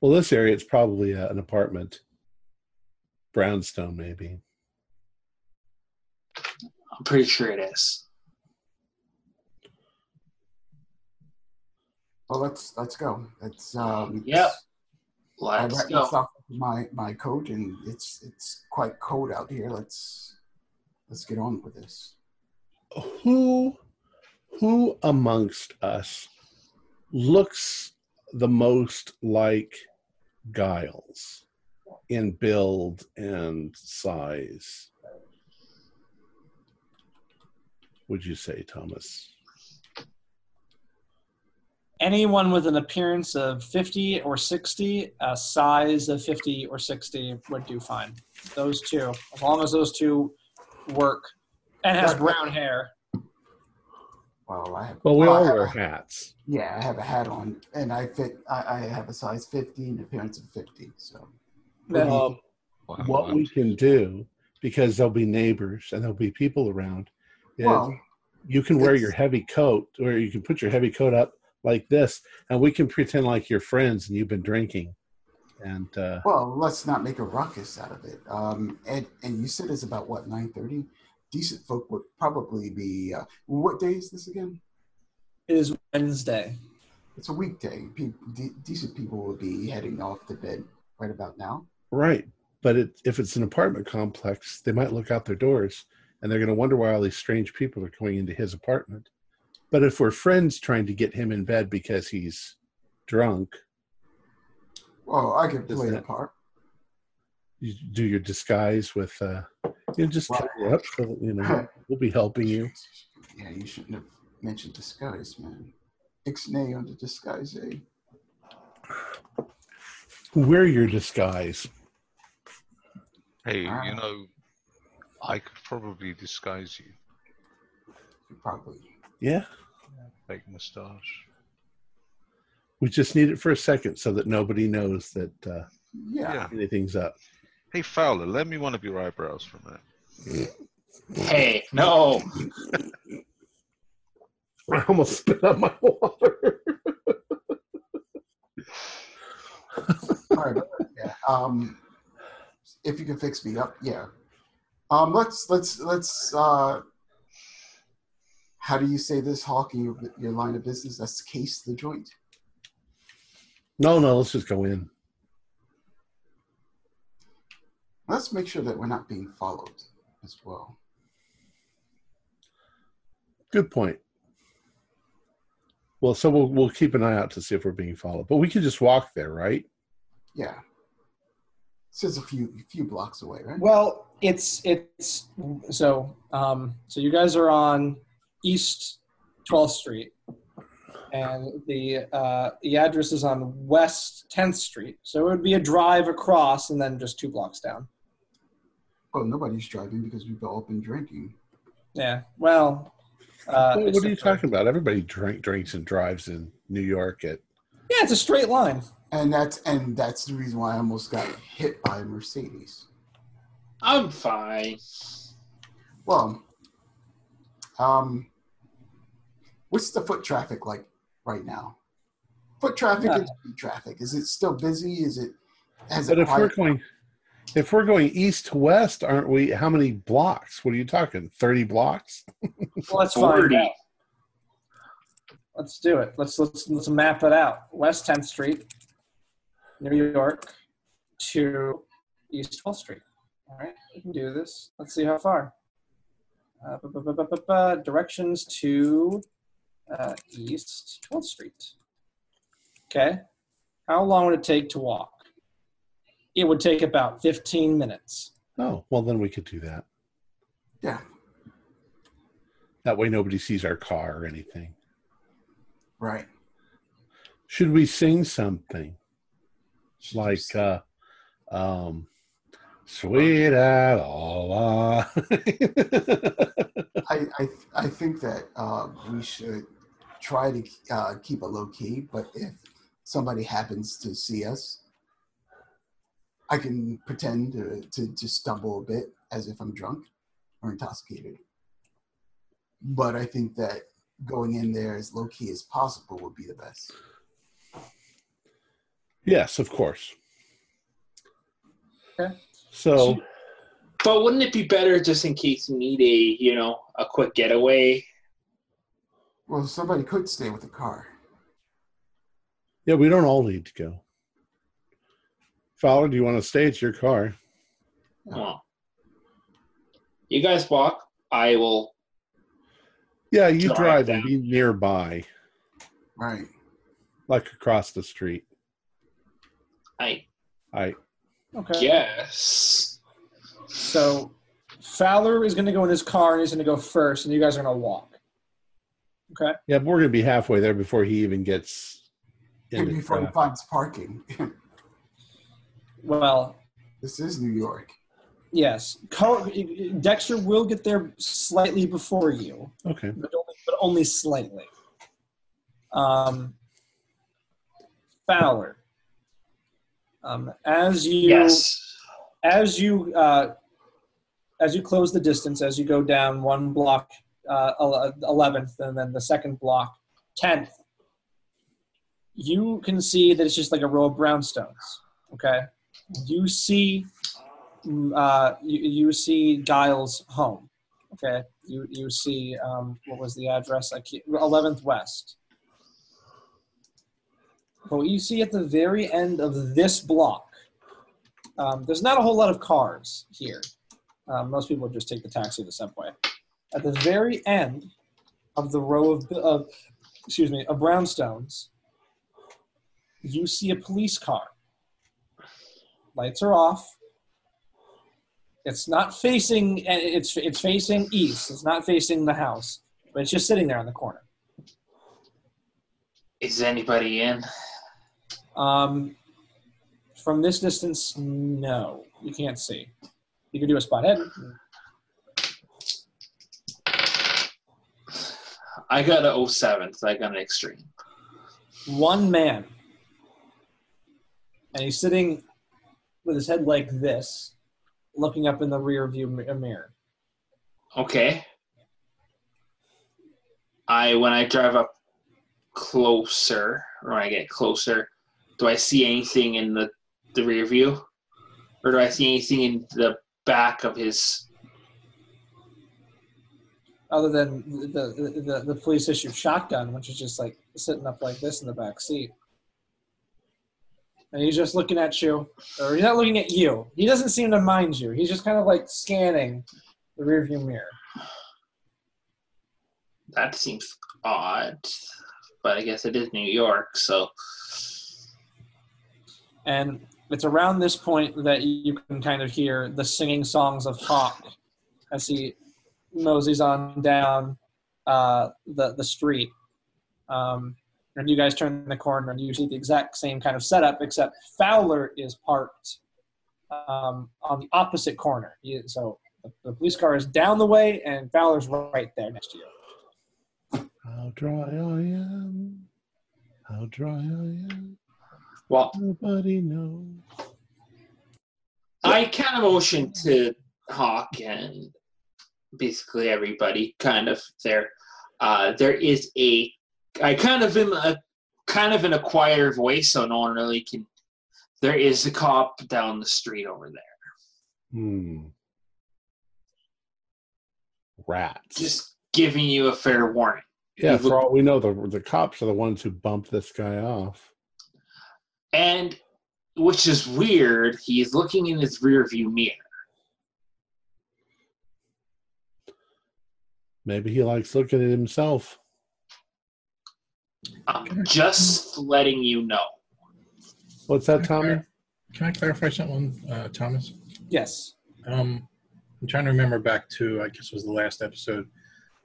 A: Well, this area it's probably uh, an apartment. Brownstone maybe.
D: I'm pretty sure it is.
G: Well, let's let's go. Let's um.
D: Yep.
G: I
D: Let's
G: wrapped
D: go.
G: myself my my coat, and it's it's quite cold out here. Let's let's get on with this.
A: Who who amongst us looks the most like Giles in build and size? Would you say, Thomas?
C: Anyone with an appearance of 50 or 60, a size of 50 or 60 would do fine. Those two, as long as those two work, and has brown hair.
G: Well, I have.
A: Well, we
G: well,
A: all
G: I have
A: wear
G: a-
A: hats.
G: Yeah, I have a hat on, and I fit. I, I have a size 50 and appearance of 50. So
C: Then-
A: Um,
E: Wow,
A: what we can do, because there'll be neighbors and there'll be people around, is
G: well,
A: you can wear
G: it's-
A: your heavy coat, or you can put your heavy coat up like this, and we can pretend like you're friends and you've been drinking. And uh,
G: well, let's not make a ruckus out of it. Um, and and you said it's about what 9:30. Decent folk would probably be. Uh, what day is this again?
C: It is Wednesday.
G: It's a weekday. People, de- decent people will be heading off to bed right about now.
A: Right, but it, if it's an apartment complex, they might look out their doors and they're going to wonder why all these strange people are coming into his apartment. But if we're friends trying to get him in bed because he's drunk,
G: Well, I could
A: Does
G: play the part.
A: you do your disguise with, uh, you know, just
G: Well-
A: cover up so that, you know, we'll be helping you.
G: Yeah, you shouldn't have mentioned disguise, man. Ixnay on the disguise, eh?
A: Wear your disguise.
E: Hey, you know, I could probably disguise you.
G: You probably.
A: Yeah.
E: Fake moustache.
A: We just need it for a second so that nobody knows that uh,
G: Yeah.
E: Yeah.
A: anything's up.
E: Hey, Fowler, lend me one of your eyebrows for a minute.
D: Hey, no.
A: I almost spit out my water.
G: All right. Yeah. Um, if you can fix me up, yeah. Um, let's let's let's. Uh, how do you say this, Hawk? In your, your line of business, that's case the joint.
A: no, no, let's just go in.
G: Let's make sure that we're not being followed as well.
A: Good point. Well, so we'll we'll keep an eye out to see if we're being followed. But we can just walk there, right?
G: Yeah. It's just a few few blocks away, right?
C: Well, it's it's so um, so you guys are on East 12th Street, and the uh, the address is on West 10th Street. So it would be a drive across and then just two blocks down.
G: Oh, nobody's driving because we've all been drinking.
C: Yeah. Well. Uh,
A: What- what are you talking about? Everybody drink, drinks and drives in New York at
C: Yeah, it's a straight line.
G: And that's and that's the reason why I almost got hit by a Mercedes.
D: I'm fine.
G: Well, um, what's the foot traffic like right now? Foot traffic
C: Yeah.
G: and street traffic. Is it still busy? Is it? Has
A: But
G: it
A: if we're going if we're going east to west, aren't we? How many blocks? What are you talking? Thirty blocks?
C: Well, let's find out. Let's do it. Let's let's let's map it out. West 10th Street, New York, to East 12th Street. All right, we can do this. Let's see how far. Uh, bu- bu- bu- directions to uh, East 12th Street. Okay. How long would it take to walk? It would take about 15 minutes.
A: Oh, well then we could do that.
G: Yeah,
A: That way nobody sees our car or anything.
G: right.
A: Should we sing something
G: Should
A: like uh um Sweet Aloha?
G: I, I I think that uh, we should try to uh, keep it low key. But if somebody happens to see us, I can pretend to, to to stumble a bit as if I'm drunk or intoxicated. But I think that going in there as low key as possible would be the best.
A: Yes, of course.
C: Okay.
A: So
D: But wouldn't it be better just in case you need a, you know, a quick getaway?
G: Well, somebody could stay with the car.
A: yeah, we don't all need to go. Fowler, do you want to stay? It's your car.
D: Well, you guys walk. I will.
A: Yeah, you
D: Drive
A: drive and be nearby.
G: Right.
A: like across the street.
D: I
A: I
C: Okay.
D: guess.
C: So Fowler is going to go in his car and he's going to go first, and you guys are going to walk. Okay.
A: yeah, but we're gonna be halfway there before he even gets in
G: Maybe
A: the
G: before he
A: traffic.
G: finds parking.
C: Well,
G: this is New York.
C: yes. Co- Dexter will get there slightly before you,
A: Okay.
C: but only, but only slightly. Um, Fowler. Um, as you
D: Yes.
C: as you uh, as you close the distance, as you go down one block, uh, eleventh, and then the second block, tenth, you can see that it's just like a row of brownstones. Okay, you see, mm, uh, you, you see Giles' home. Okay, you you see um, what was the address? I eleventh West. But what you see at the very end of this block, um, there's not a whole lot of cars here. Um, most people just take the taxi or the subway. At the very end of the row of, of excuse me, of brownstones, you see a police car. Lights are off. It's not facing. It's it's facing east. It's not facing the house, but it's just sitting there on the corner.
D: Is anybody in?
C: Um, from this distance, no, you can't see. You can do a spot hidden.
D: I got a 07th. I got an extreme.
C: One man, and he's sitting with his head like this, looking up in the rear view mirror.
D: Okay. I when I drive up closer, or when I get closer, do I see anything in the the rear view, or do I see anything in the back of his?
C: Other than the the, the, the police issued shotgun, which is just like sitting up like this in the back seat. And he's just looking at you, or he's not looking at you. He doesn't seem to mind you. He's just kind of like scanning the rear view mirror.
D: That seems odd, but I guess it is New York, so
C: And it's around this point that you can kind of hear the singing songs of Hawk as he moseys on down uh, the, the street. Um, and you guys turn the corner and you see the exact same kind of setup, except Fowler is parked um, on the opposite corner. He, so the, the police car is down the way, and Fowler's right there next to you.
A: How dry I am. How dry I am.
D: Well,
A: Nobody knows.
D: I kind of motioned to Hawk and basically everybody kind of there. Uh, there is a, I kind of am a, kind of in a quieter voice, so no one really can. There is a cop down the street over there,
A: Hmm. Rats.
D: just giving you a fair warning.
A: yeah, for all we know, the the cops are the ones who bumped this guy off.
D: And which is weird, he's looking in his rear view mirror.
A: Maybe he likes looking at himself.
D: I'm just letting you know.
A: What's that, Tommy?
F: Can I clarify something, uh, Thomas?
C: Yes.
F: Um, I'm trying to remember back to, I guess it was the last episode,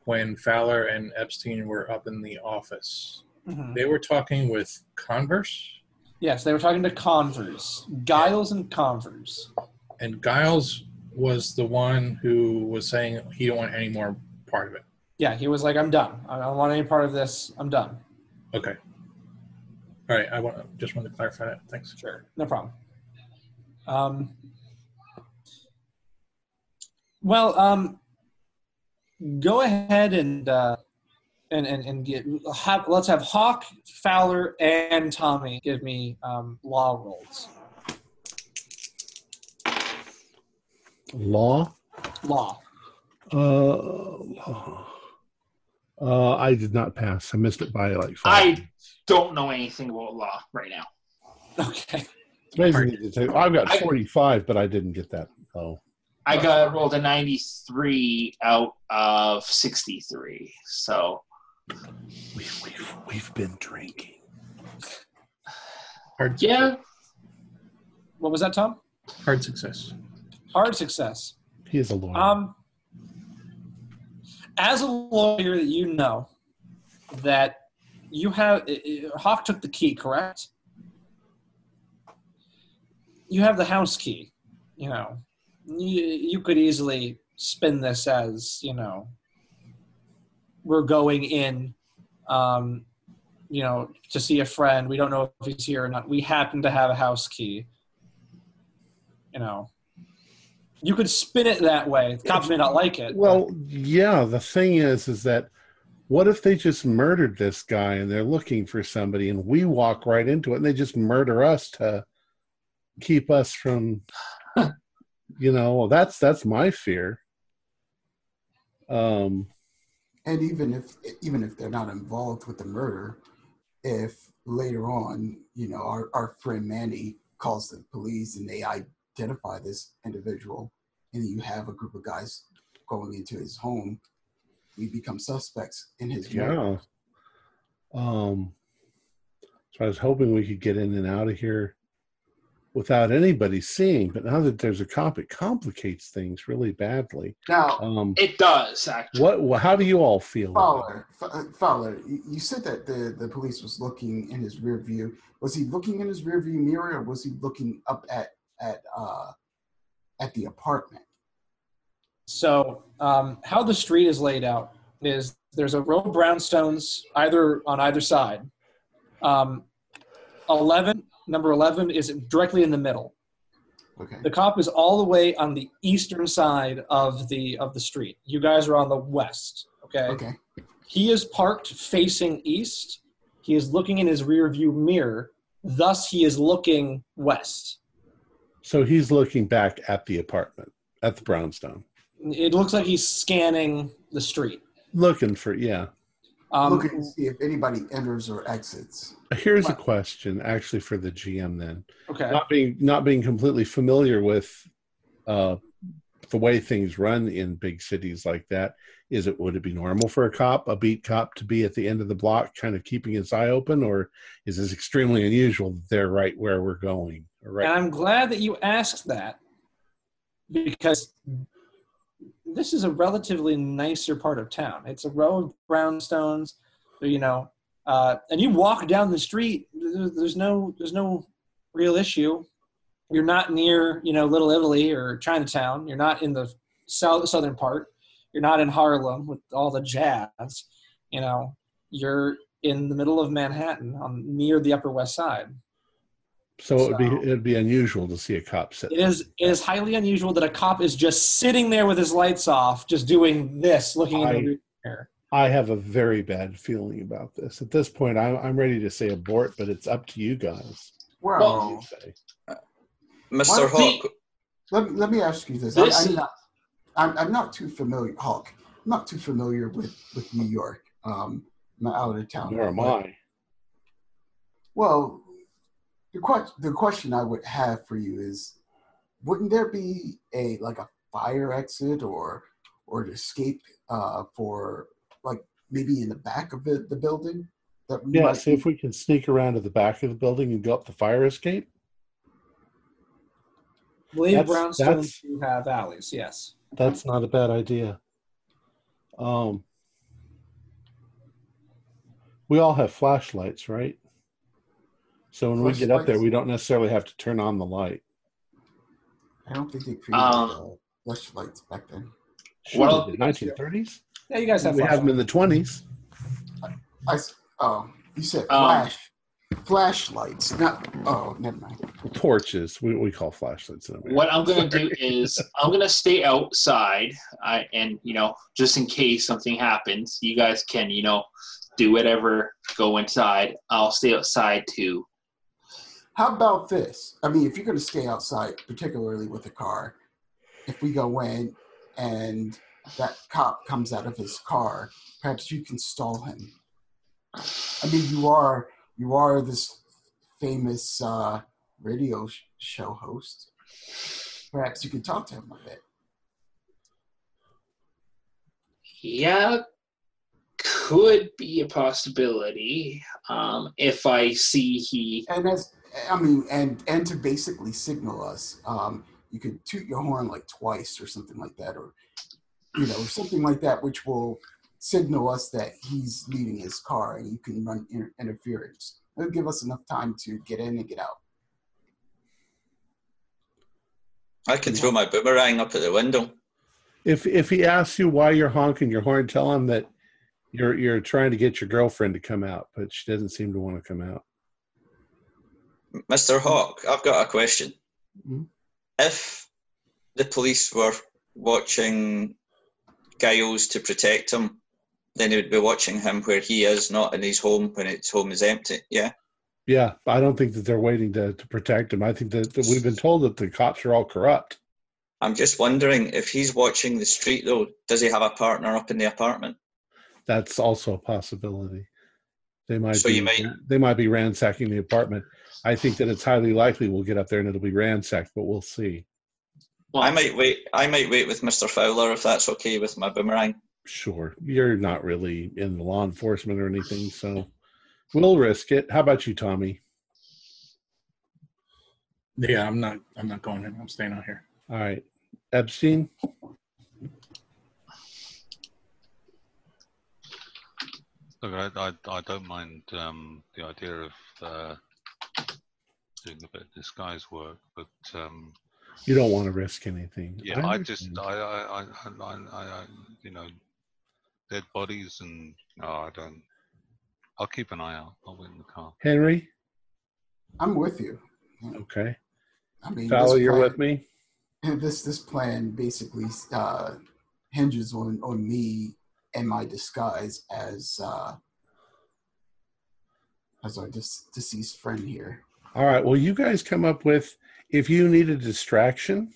F: when Fowler and Epstein were up in the office.
C: Mhm.
F: They were talking with Converse,
C: Yes, they were talking to Converse, Giles and Converse.
F: and Giles was the one who was saying he don't want any more part of it.
C: Yeah, he was like, "I'm done. I don't want any part of this. I'm done."
F: Okay. All right. I want just wanted to clarify that. Thanks.
C: Sure, no problem. Um, well, um, go ahead and uh, and and and get. Have, let's have Hawk, Fowler, and Tommy give me um, law rolls.
A: Law?
C: Law.
A: Uh, law. Uh, I did not pass. I missed it by like five.
D: I-
A: minutes.
D: Don't know anything about law right now.
C: Okay.
A: It's amazing that I've got
D: I-
A: 45, but I didn't get that. Oh,
D: I got rolled a 93 out of 63. So
A: we've, we've, we've been drinking.
F: Hard
D: Yeah,
C: What was that, Tom?
F: Hard success.
C: Hard success.
A: He is a lawyer.
C: Um, as a lawyer, that you know that you have i- i- Hawk took the key, correct? You have the house key. You know, you, you could easily spin this as you know we're going in, um, you know, to see a friend. We don't know if he's here or not. We happen to have a house key. You know, you could spin it that way. The cops may not like it.
A: Well, yeah. The thing is, is that what if they just murdered this guy and they're looking for somebody, and we walk right into it, and they just murder us to keep us from, you know, well, that's that's my fear. Um,
G: And even if even if they're not involved with the murder, if later on, you know, our, our friend Manny calls the police and they identify this individual, and you have a group of guys going into his home, we become suspects in his murder.
A: yeah. Um, so I was hoping we could get in and out of here without anybody seeing, but now that there's a cop, it complicates things really badly.
G: Now,
A: Um,
D: it does actually.
A: what? wh- How do you all feel? about
G: Fowler, F- uh, Fowler, you you said that the, the police was looking in his rear view. Was he looking in his rear view mirror, or was he looking up at at uh, at the apartment?
C: So, um, how the street is laid out is there's a row of brownstones either on either side. Um, Eleven, number eleven, is directly in the middle.
G: Okay.
C: The cop is all the way on the eastern side of the of the street. You guys are on the west. Okay.
G: Okay.
C: He is parked facing east. He is looking in his rear view mirror. Thus, he is looking west.
A: So he's looking back at the apartment, at the brownstone,
C: It looks like he's scanning the street.
A: looking for yeah.
C: Um,
G: looking to see if anybody enters or exits.
A: Here's a question, actually, for the GM. Then,
C: okay.
A: not being not being completely familiar with uh, the way things run in big cities like that, is it would it be normal for a cop, a beat cop, to be at the end of the block, kind of keeping his eye open, or is this extremely unusual that they're right where we're going? Or right
C: And I'm glad that you asked that because this is a relatively nicer part of town. It's a row of brownstones, you know, uh, and you walk down the street. There's no, there's no real issue. You're not near, you know, Little Italy or Chinatown. You're not in the south southern part. You're not in Harlem with all the jazz. You know, you're in the middle of Manhattan, on near the Upper West Side.
A: So it would be it'd be unusual to see a cop sit.
C: It is it is highly unusual that a cop is just sitting there with his lights off, just doing this, looking in
A: I-
C: the rear mirror.
A: I have a very bad feeling about this. At this point, I'm, I'm ready to say abort, but it's up to you guys.
G: Well,
A: What you say?
B: Mr.
G: Why-
B: Hawk,
G: let, let me ask you this. I,
D: This
G: I'm not. I'm, I'm not too familiar. Hawk. I'm not too familiar with with New York. Um, I'm out of town.
A: Nor am I.
G: Well, the question the question I would have for you is, wouldn't there be a like a fire exit or or an escape uh, for like maybe in the back of the, the building? That we
A: Yeah,
G: might
A: see if we can sneak around to the back of the building and go up the fire escape.
C: I believe
A: That's-
C: brownstones
A: that's-
C: do have alleys, yes.
A: That's not a bad idea. Um, we all have flashlights, right? So when we get up there, we don't necessarily have to turn on the light.
G: I don't think they created
D: Um,
G: uh, flashlights back then.
A: Sure,
D: Well-
A: the 1930s.
C: Yeah, you guys have
A: We have them in the 20s.
G: I s- oh, you said
D: Um,
G: flash flashlights. Not oh, never mind.
A: Torches. We, we call flashlights in America.
D: What I'm gonna do is I'm gonna stay outside, I, and you know, just in case something happens, you guys can, you know, do whatever. Go inside. I'll stay outside too.
G: How about this? I mean, if you're going to stay outside, particularly with a car, if we go in and that cop comes out of his car, perhaps you can stall him. I mean, you are you are this famous uh, radio sh- show host. Perhaps you could talk to him a bit.
D: Yeah, could be a possibility. Um, if I see he,
G: And as I mean, and and to basically signal us, um, you could toot your horn like twice or something like that, or you know, something like that, which will signal us that he's leaving his car, and you can run inter- interference. It'll give us enough time to get in and get out.
B: I can throw my boomerang up at the window.
A: If if he asks you why you're honking your horn, tell him that you're you're trying to get your girlfriend to come out, but she doesn't seem to want to come out.
B: Mr. Hawk, I've got a question.
A: Mhm.
B: If the police were watching Giles to protect him, then they would be watching him where he is, not in his home when his home is empty. Yeah.
A: Yeah, but I don't think that they're waiting to, to protect him. I think that, that we've been told that the cops are all corrupt.
B: I'm just wondering if he's watching the street though, does he have a partner up in the apartment?
A: That's also a possibility. They might
B: So
A: be
B: you might-
A: they might be ransacking the apartment. I think that it's highly likely we'll get up there and it'll be ransacked, but we'll see.
D: Well,
B: I might wait I might wait with Mr. Fowler if that's okay with my boomerang.
A: Sure, you're not really in the law enforcement or anything, so we'll risk it. How about you, Tommy?
F: Yeah, I'm not. I'm not going in. I'm staying out here.
A: All right, Epstein.
E: Look, I, I, I don't mind um, the idea of uh, doing a bit of disguise work, but um,
A: You don't want to risk anything.
E: yeah, I, just. I, I, I, I, I, I, you know, dead bodies and no, I don't. I'll keep an eye out. I'll wait in the car.
A: Henry.
G: I'm with you.
A: Okay,
G: I mean,
A: Fowler,
G: this
A: you're with me.
G: This this plan basically uh, hinges on on me and my disguise as uh, as our dis- deceased friend here.
A: All right. Well, you guys come up with if you need a distraction,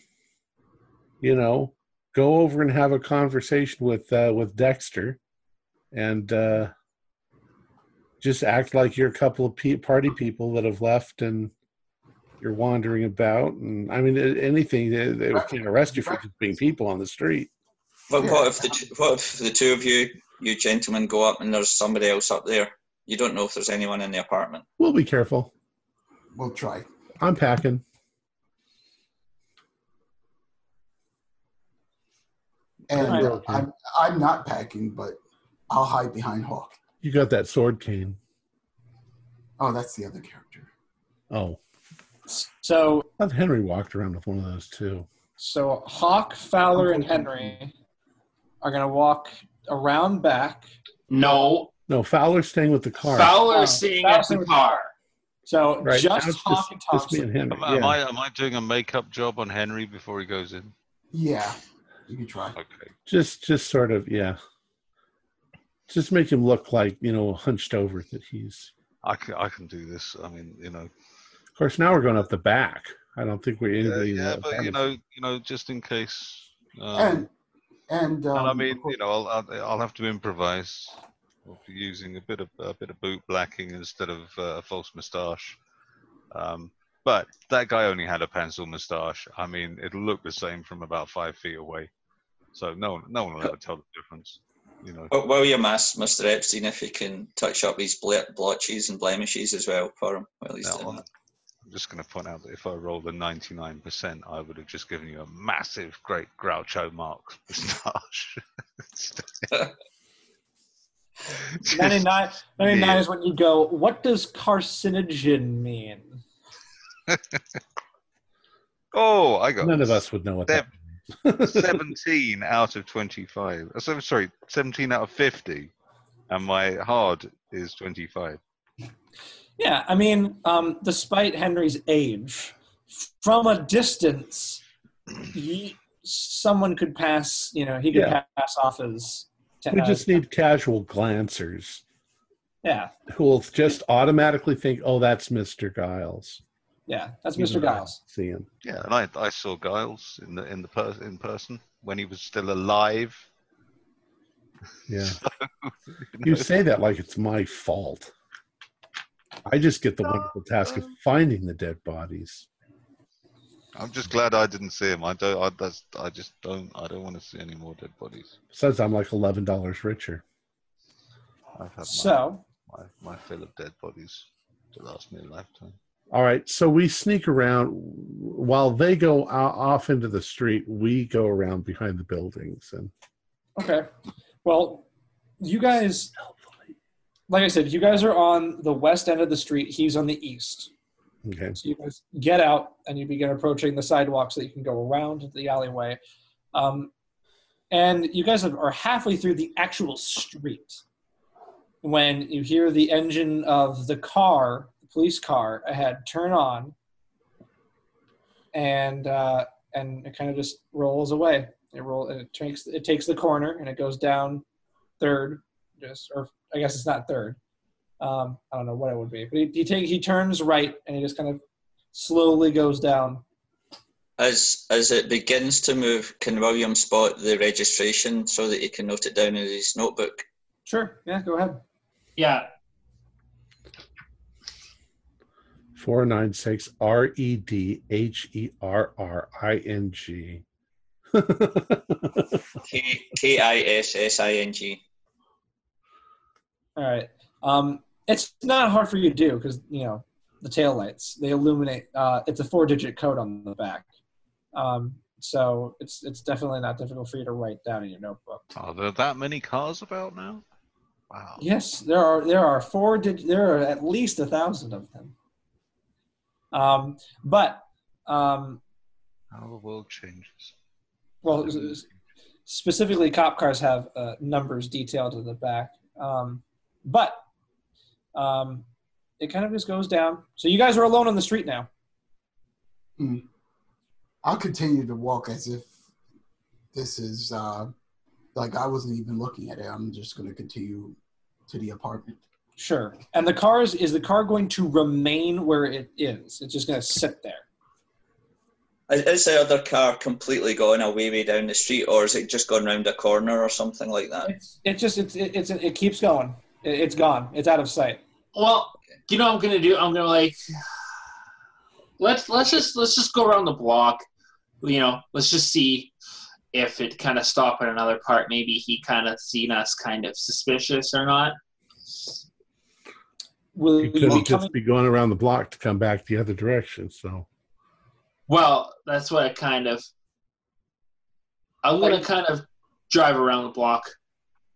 A: you know, go over and have a conversation with uh, with Dexter, and uh, just act like you're a couple of pe- party people that have left and you're wandering about. And I mean, anything they, they can't arrest you for just being people on the street.
B: But what if the what if the two of you, you gentlemen, go up and there's somebody else up there? You don't know if there's anyone in the apartment.
A: We'll be careful.
G: We'll try.
A: I'm packing.
G: And uh, I'm I'm not packing, but I'll hide behind Hawk.
A: You got that sword cane.
G: Oh, that's the other character.
A: Oh,
C: So
A: I thought Henry walked around with one of those too.
C: so Hawk, Fowler, and Henry are gonna walk around back.
D: no,
A: No, Fowler's staying with the car.
D: Fowler
C: Oh,
D: seeing
C: Fowler's
D: at the
C: seeing with-
D: car.
C: So
A: Right.
C: just
A: now it's
C: Hawk and
A: just me and Henry.
E: Am, I- am
A: Yeah.
E: I am I doing a makeup job on Henry before he goes in?
G: Yeah, you can try.
E: Okay.
A: just just sort of yeah just make him look like you know hunched over that he's
E: I can, I can do this. I mean, you know,
A: of course now we're going up the back i don't think we
E: yeah,
A: anybody in
E: yeah
A: the
E: but you know, you know, just in case. Um,
G: And and, um,
E: and I mean, you know, I'll, I'll I'll have to improvise. I'll using a bit of a bit of boot blacking instead of uh, a false moustache. Um, but that guy only had a pencil moustache. I mean, it'll look the same from about five feet away. So no one, no one will ever tell the difference. You know.
B: Well, you're ask Mr. Epstein if you can touch up these bl- blotches and blemishes as well for him while he's doing
E: I'm
B: that.
E: I'm just going to point out that if I rolled a 99%, I would have just given you a massive, great Groucho Marx moustache.
C: 99, 99
E: Yeah.
C: is when you go, what does carcinogen mean?
E: oh, I got
A: none of us would know what that means.
E: 17 out of 25. Uh, So, sorry, 17 out of 50. And my hard is 25.
C: Yeah, I mean, um, despite Henry's age, from a distance, he, someone could pass, you know, he could
A: Yeah.
C: pass off as.
A: We
C: uh,
A: just need casual glancers.
C: Yeah,
A: who will just automatically think oh that's mr giles.
C: Yeah, that's Mr.
A: know,
C: Giles.
A: see him.
E: Yeah, and I, I saw Giles in the in the per, in person when he was still alive.
A: yeah.
E: You
A: you
E: know,
A: say that like it's my fault. I just get the wonderful task of finding the dead bodies
E: I'm just glad I didn't see him. I don't. I, that's. I just don't. I don't want to see any more dead bodies.
A: Says i'm like $11 richer
E: I've had my,
C: So,
E: my, my fill of dead bodies to last me a lifetime.
A: All right, so we sneak around while they go o- off into the street. We go around behind the buildings, and
C: Okay. Well, you guys, like I said, you guys are on the west end of the street. He's on the east.
A: Okay,
C: So you guys get out and you begin approaching the sidewalk so you can go around the alleyway. Um, and you guys are halfway through the actual street when you hear the engine of the car, the police car ahead, turn on, and uh, and it kind of just rolls away. It roll and it takes it takes the corner and it goes down third, just or I guess it's not third. Um, I don't know what it would be, but he he, take, he turns right and he just kind of slowly goes down.
B: As as it begins to move, can William spot the registration so that he can note it down in his notebook?
C: Sure, yeah, go ahead.
D: Yeah,
A: four nine six R E D H E R R I N G.
B: K K I S S I N G.
C: All right. Um, it's not hard for you to do because you know the tail lights they illuminate. Uh, it's a four-digit code on the back, um, so it's it's definitely not difficult for you to write down in your notebook.
E: Are there that many cars about now? Wow.
C: Yes, there are there are four dig- there are at least a thousand of them. Um, but um,
E: How the world changes.
C: well, specifically, cop cars have uh, numbers detailed in the back. Um, but um, it kind of just goes down. So you guys are alone on the street now.
G: I'll continue to walk as if this is uh, like I wasn't even looking at it. I'm just going to continue to the apartment.
C: Sure. And the car is, is the car going to remain where it is? It's just going to sit there.
B: Is, is the other car completely gone away way down the street, or is it just gone round a corner or something like that?
C: It's it just it's it, it's it keeps going. It, it's gone. It's out of sight.
D: Well, you know what I'm gonna do? I'm gonna like let's let's just let's just go around the block. You know, let's just see if it kind of stop at another part. Maybe he kind of seen us kind of suspicious or not.
C: Will
A: You
C: you
A: could
C: be
A: just
C: coming?
A: be going around the block to come back the other direction. So
D: Well, that's what I kind of. I'm gonna
C: Like-
D: kind of drive around the block.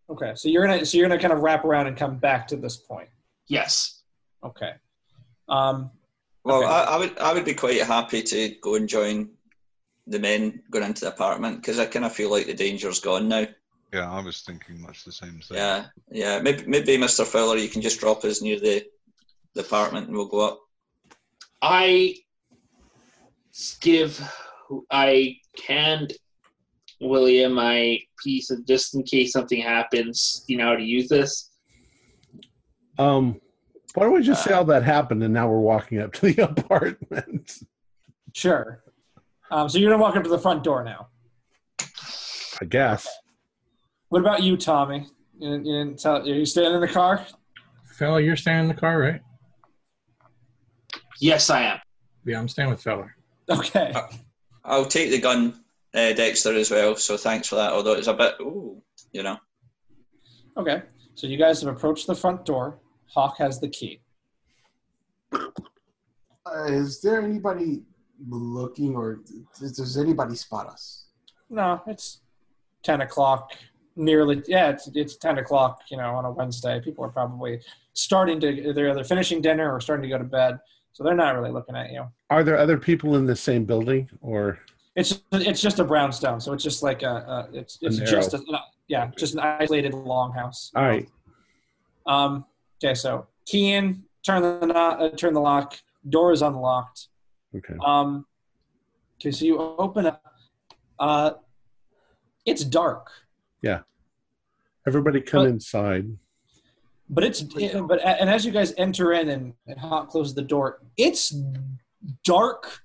C: Okay, so you're gonna so you're gonna kind of wrap around and come back to this point.
D: Yes.
C: Okay. Um,
B: Well,
C: Okay.
B: I, I would I would be quite happy to go and join the men going into the apartment because I kind of feel like the danger's gone now.
E: Yeah, I was thinking much the same thing.
B: Yeah, yeah. Maybe maybe Mr. Fowler, you can just drop us near the the apartment and we'll go up.
D: I give I hand William my piece of just in case something happens, you know, to use this.
A: Um why don't we just say all that happened and now we're walking up to the apartment?
C: sure. Um, so you're gonna walk up to the front door now.
A: I guess.
C: What about you, Tommy? You, didn't- you didn't tell. Are you staying in the car?
F: Fella, you're staying in the car, right?
D: Yes, I am.
F: Yeah, I'm staying with Feller.
C: Okay.
B: I'll take the gun, uh, Dexter, as well. So thanks for that. Although it's a bit, ooh, you know.
C: Okay. So you guys have approached the front door. Hawk has the key.
G: Uh, is there anybody looking, or does, does anybody spot us?
C: No, it's ten o'clock. Nearly, yeah, it's it's ten o'clock. You know, on a Wednesday, people are probably starting to they're either finishing dinner or starting to go to bed, so they're not really looking at you.
A: Are there other people in the same building or
C: It's it's just a brownstone, so it's just like a, a it's it's just a yeah, just an isolated longhouse.
A: all right.
C: Um. Okay, so key in, turn the uh, turn the lock. Door is unlocked.
A: Okay.
C: Um. Okay, so you open up. Uh, it's dark. Yeah.
A: Everybody come
C: But-
A: inside.
C: But it's but and as you guys enter in and, and Hawk closes the door, it's dark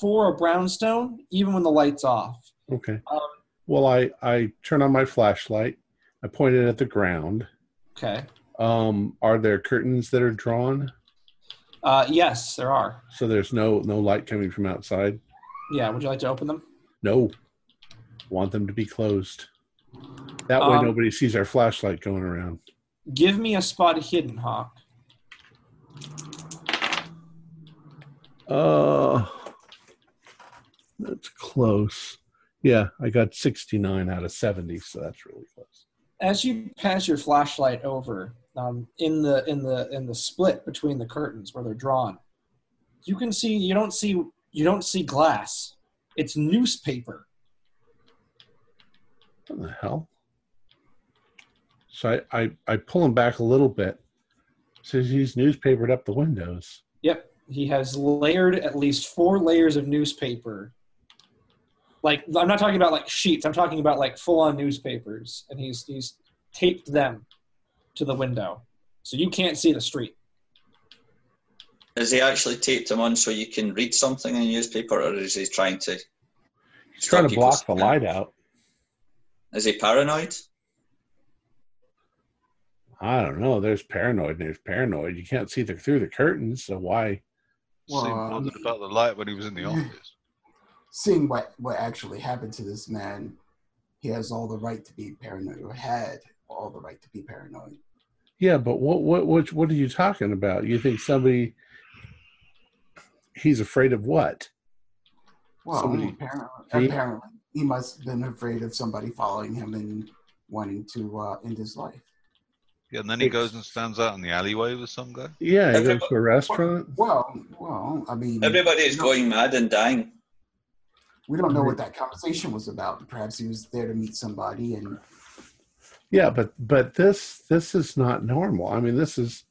C: for a brownstone, even when the light's off.
A: Okay.
C: Um,
A: Well, I I turn on my flashlight. I point it at the ground.
C: Okay.
A: Um, are there curtains that are drawn
C: Uh, yes, there are.
A: so there's no no light coming from outside?
C: Yeah. Would you like to open them?
A: No. Want them to be closed. That way
C: Um,
A: nobody sees our flashlight going around.
C: Give me a spot hidden, Hawk.
A: Uh, that's close. Yeah, I got 69 out of 70, so that's really close.
C: As you pass your flashlight over um, in the in the in the split between the curtains where they're drawn, you can see you don't see you don't see glass. It's newspaper.
A: What the hell? So I, I, I pull him back a little bit. Says he's newspapered up the windows.
C: Yep, he has layered at least four layers of newspaper. Like I'm not talking about like sheets. I'm talking about like full on newspapers, and he's he's taped them to the window, so you can't see the street.
B: Is he actually taped him on so you can read something in the newspaper, or is he trying to?
A: He's trying to block the light out.
B: Is he paranoid?
A: I don't know. There's paranoid and there's paranoid. You can't see the, through the curtains, so why?
G: Well,
E: Seemed
G: um,
E: about the light when he was in the office.
G: seeing what what actually happened to this man, he has all the right to be paranoid, or had all the right to be paranoid.
A: Yeah, but what what what what are you talking about? You think somebody he's afraid of what?
G: Well,
A: Somebody-
G: apparently,
A: he-
G: apparently, he must have been afraid of somebody following him and wanting to uh, end his life.
E: Yeah, and then he goes and stands out in the alleyway with some guy.
A: Yeah, he goes to a restaurant.
G: Well, well, I mean,
B: Everybody is going mad and dying.
G: we don't know what that conversation was about. Perhaps he was there to meet somebody, and
A: Yeah, but but this this is not normal. I mean, this is,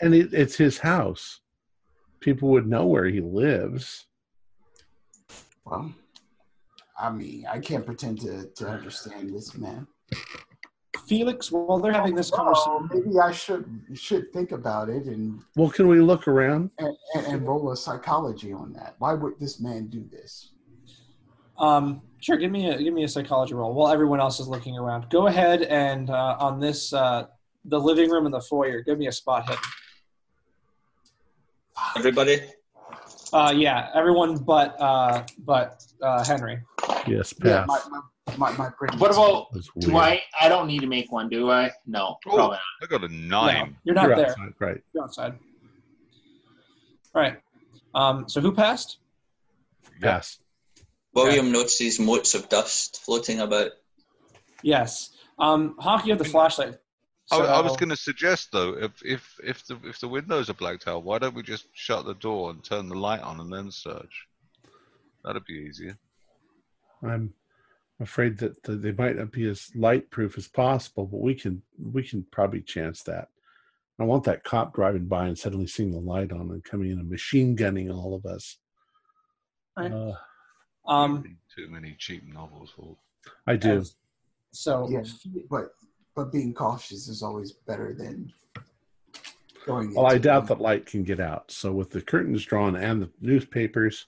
A: and it, it's his house. People would know where he lives.
G: well, I mean, I can't pretend to to understand this man.
C: Felix, while they're having this
G: Well,
C: conversation,
G: maybe I should should think about it and,
A: Well, can we look around?
G: and and roll a psychology on that. Why would this man do this?
C: um, sure, give me a give me a psychology roll while everyone else is looking around. Go ahead and uh, on this uh, the living room and the foyer, give me a spot hidden.
B: Everybody,
C: Uh, yeah, everyone but uh, but uh, Henry.
A: Yes,
G: Yeah,
A: pass.
G: my my my, my brain.
D: What about
A: That's
D: do. I? I don't need to make one, do I? No,
E: Oh.
D: probably
E: I got a
C: No,
E: nine.
C: you're not
A: You're
C: there.
A: outside, right?
C: You're outside. All right. Um, so who passed?
A: Pass.
B: William notices motes of dust floating about.
C: Yes. Um, you have the flashlight.
E: I, I was going to suggest though, if if if the if the windows are blacked out, why don't we just shut the door and turn the light on and then search? That'd be easier.
A: I'm afraid that the, they might not be as light proof as possible, but we can we can probably chance that. I want that cop driving by and suddenly seeing the light on and coming in and machine gunning all of us.
C: Right.
A: Uh,
C: Um,
E: too many cheap novels. For
A: I do.
C: and so
G: Yeah, but but being cautious is always better than going.
A: Well, I doubt
G: it.
A: that light can get out. So with the curtains drawn and the newspapers,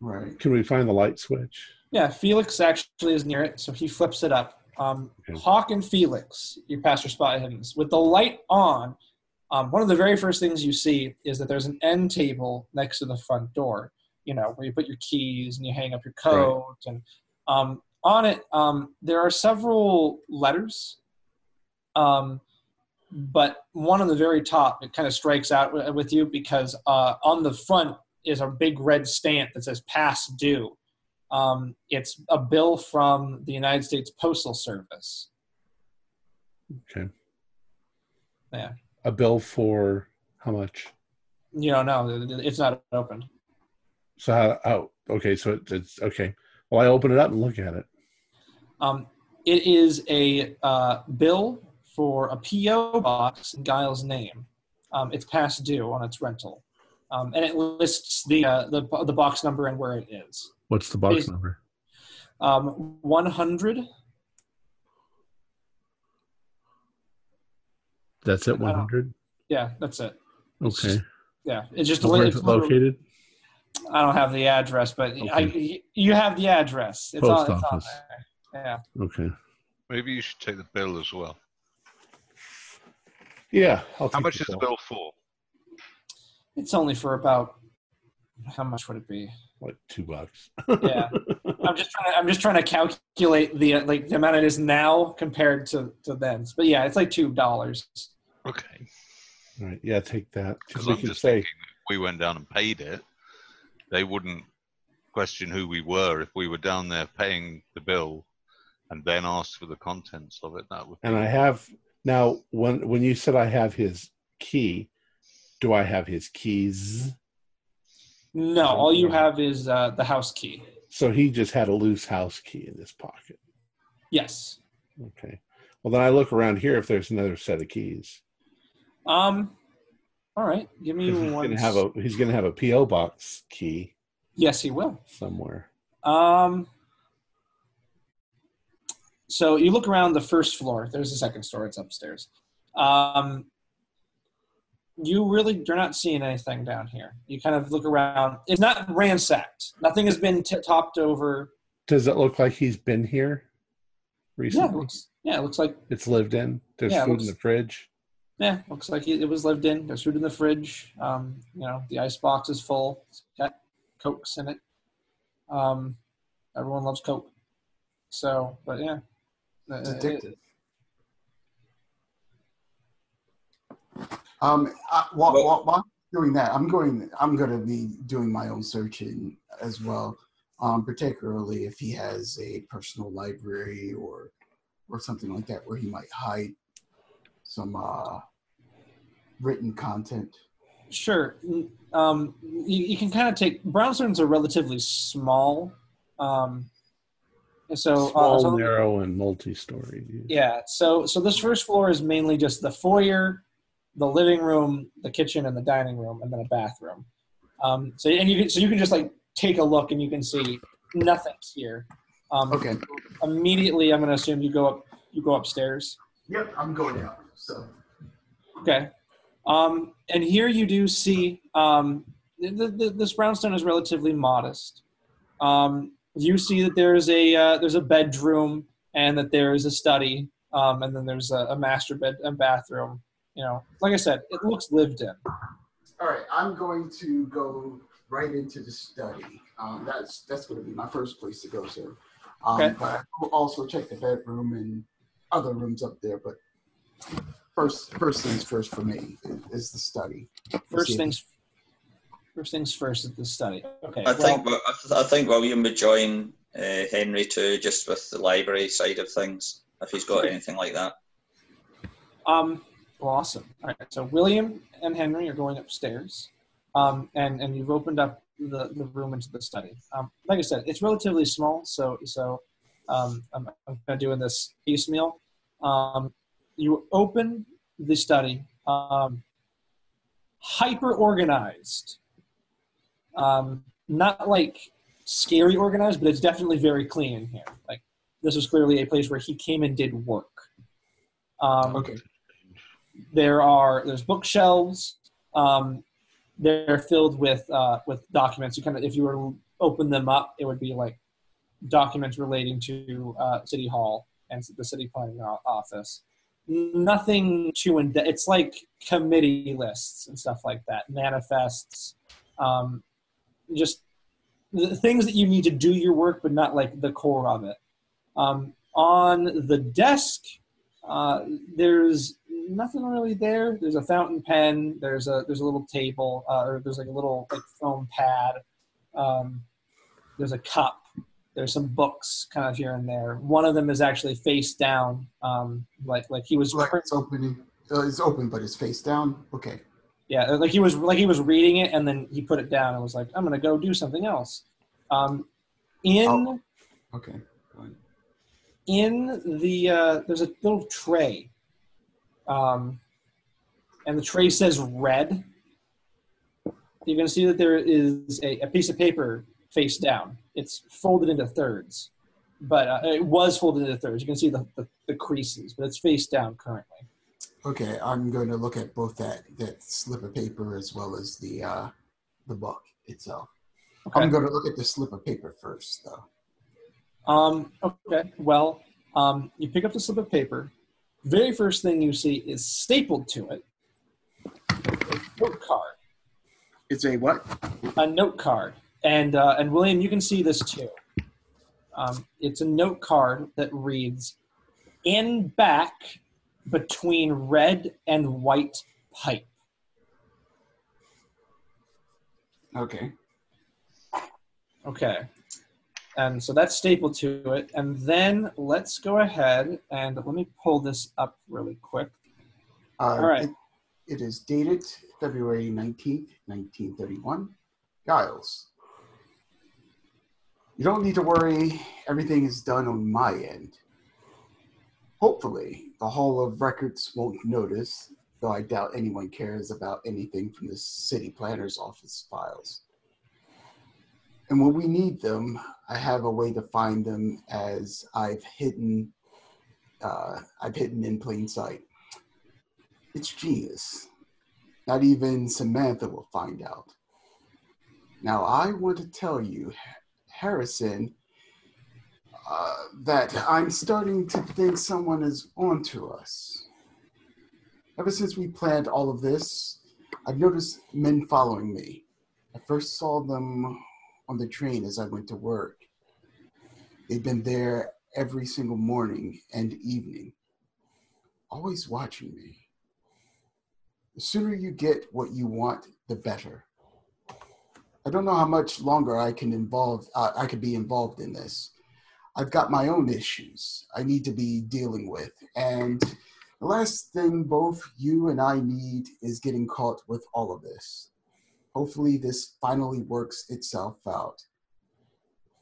G: Right.
A: can we find the light switch?
C: yeah, Felix actually is near it, so he flips it up. Um,
A: Okay.
C: Hawk and Felix, you pass your spot hiddens. With the light on, um, one of the very first things you see is that there's an end table next to the front door. You know, where you put your keys and you hang up your coat, and um, on it um, there are several letters. Um, but one on the very top, it kind of strikes out wi- with you because uh, on the front is a big red stamp that says "Past Due." Um, it's a bill from the United States Postal Service.
A: Okay.
C: Yeah.
A: A bill for how much?
C: You don't know; it's not opened.
A: So how? Oh, okay. So it, it's okay. Well, I open it up and look at it.
C: Um, it is a uh, bill for a PO box in Giles' name. Um, it's past due on its rental, um, and it lists the uh, the the box number and where it is.
A: What's the box
C: Is-
A: number?
C: Um, One hundred.
A: That's it. One hundred.
C: Yeah, that's it.
A: Okay.
C: Yeah, it's just
A: Where's
C: it's
A: it located?
C: I don't have the address, but I, you have the address. It's
A: Post
C: on, it's on
A: office.
C: there. Yeah.
A: Okay.
E: maybe you should take the bill as well.
A: Yeah. I'll
E: How much
A: the
E: is the
A: bill.
E: bill for?
C: It's only for about how much would it be?
A: Like two bucks.
C: Yeah. I'm just trying. To, I'm just trying to calculate the uh, like the amount it is now compared to to then. But yeah, it's like two dollars.
E: Okay.
A: All right. Yeah. Take that
E: Because
A: because we can
E: just
A: say
E: we went down and paid it, they wouldn't question who we were if we were down there paying the bill and then asked for the contents of it. That would
A: And I have now when when you said I have his key, do I have his keys?
C: No, all you have is uh, the house key.
A: So he just had a loose house key in his pocket.
C: Yes.
A: Okay. Well, then I look around here if there's another set of keys.
C: Um. All right. Give me
A: He's
C: one.
A: gonna have a he's gonna have a PO box key
C: Yes, he will.
A: somewhere.
C: Um. So you look around the first floor. There's a second story. It's upstairs. Um. You really you're not seeing anything down here. You kind of look around. It's not ransacked. Nothing has been t- topped over.
A: Does it look like he's been here
C: Yeah, it
A: recently?
C: looks, yeah, it looks like
A: It's lived in. There's
C: Yeah,
A: food
C: looks-
A: in the fridge.
C: Yeah, looks like it it was lived in. There's food in the fridge. Um, you know, the ice box is full. It's got cokes in it. Um, everyone loves coke. So, but yeah, Uh,
G: It's
C: it-
G: addictive. Um, I, while,
B: Well-
G: while, while I'm doing that, I'm going. I'm going to be doing my own searching as well. Um, particularly if he has a personal library or or something like that, where he might hide some uh, written content.
C: sure. Um, you, you can kind of take brownstones are relatively small. Um, and so, uh,
A: Small,
C: so
A: narrow, and multi-story.
C: Yeah. So so this first floor is mainly just the foyer, the living room, the kitchen, and the dining room, and then a bathroom. Um, so and you can so you can just like take a look and you can see nothing's here. Um,
G: Okay.
C: Immediately, I'm going to assume you go up you go upstairs.
G: Yep, I'm going out. So
C: Okay. Um, and here you do see um, the, the, this brownstone is relatively modest. Um, you see that there's a uh, there's a bedroom and that there is a study, um, and then there's a, a master bed and bathroom. You know, like I said, it looks lived in.
G: All right, I'm going to go right into the study. Um, that's that's going to be my first place to go, sir. Um,
C: Okay.
G: But I will also check the bedroom and other rooms up there. But first, first things first for me is, is the study.
C: First
G: See if-
C: things first things first at the study. Okay.
B: I
C: well,
B: think well, I I think William would join uh, Henry too, just with the library side of things, if he's got anything like that.
C: Um, well, awesome. All right. So William and Henry are going upstairs, um, and and you've opened up the, the room into the study. Um, like I said, it's relatively small, so so um, I'm, I'm kind of doing this piecemeal. Um, you open the study, um, hyper organized, um, not like scary organized, but it's definitely very clean in here. Like this was clearly a place where he came and did work. Um,
G: Okay.
C: there are there's bookshelves um, they're filled with uh, with documents you kind of if you were to open them up it would be like documents relating to uh, city hall and the city planning office nothing too in it's like committee lists and stuff like that manifests um, just the things that you need to do your work but not like the core of it um, on the desk uh, there's nothing really there. There's a fountain pen. There's a there's a little table, uh, or there's like a little like foam pad. Um, there's a cup. There's some books kind of here and there. One of them is actually face down, um, like like he was
G: Like it's opening. Uh, it's open, but it's face down. Okay.
C: yeah, like he was like he was reading it and then he put it down and was like, I'm gonna go do something else. Um, in
G: Oh. Okay.
C: In the uh, there's a little tray um, and the tray says red you're to see that there is a, a piece of paper face down. It's folded into thirds but uh, it was folded into thirds. You can see the, the, the creases but it's face down currently.
G: Okay, I'm going to look at both that that slip of paper as well as the uh, the book itself.
C: okay.
G: I'm going to look at the slip of paper first, though.
C: um, okay well um, you pick up the slip of paper. Very first thing you see is stapled to it a note card.
G: It's a what?
C: a note card, and uh, and William, you can see this too. Um, it's a note card that reads, "In back between red and white pipe."
G: Okay.
C: Okay. And so that's stapled to it. And then let's go ahead and let me pull this up really quick.
G: Uh,
C: All right.
G: it- it is dated February 19th, 1931. Giles. You don't need to worry. Everything is done on my end. Hopefully, the Hall of Records won't notice, though I doubt anyone cares about anything from the city planner's office files. And when we need them, I have a way to find them as I've hidden uh, I've hidden in plain sight. It's genius. Not even Samantha will find out. Now, I want to tell you, Harrison, uh, that I'm starting to think someone is onto us. Ever since we planned all of this, I've noticed men following me. I first saw them on the train as I went to work. They've been there every single morning and evening, always watching me. The sooner you get what you want, the better. I don't know how much longer I can involve. Uh, I could be involved in this. I've got my own issues I need to be dealing with, and the last thing both you and I need is getting caught with all of this. Hopefully, this finally works itself out.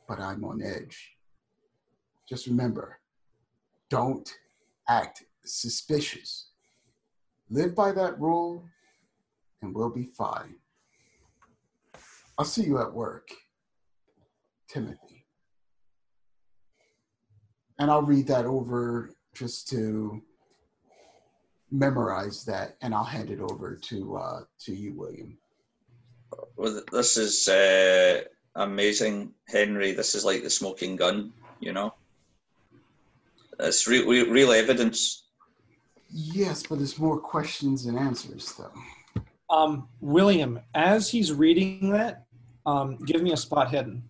G: But I'm on edge. Just remember don't act suspicious. Live by that rule, and we'll be fine. I'll see you at work, Timothy. And I'll read that over just to memorize that, and I'll hand it over to uh, to you, William.
B: Well, this is uh, amazing, Henry. This is like the smoking gun, you know. It's real, real, real evidence.
G: Yes, but there's more questions than answers, though.
C: Um, William, as he's reading that, um, give me a spot hidden.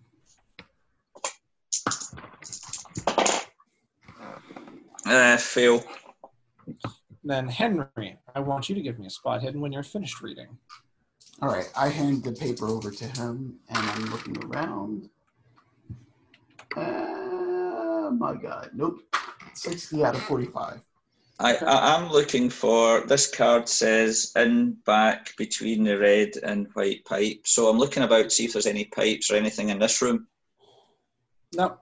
B: Uh, fail.
C: Then Henry, I want you to give me a spot hidden when you're finished reading.
G: All right, I hand the paper over to him, and I'm looking around. Uh, my God, nope. 60 out of 45.
B: I, I am looking for this card says in back between the red and white pipe. So I'm looking about to see if there's any pipes or anything in this room.
C: No,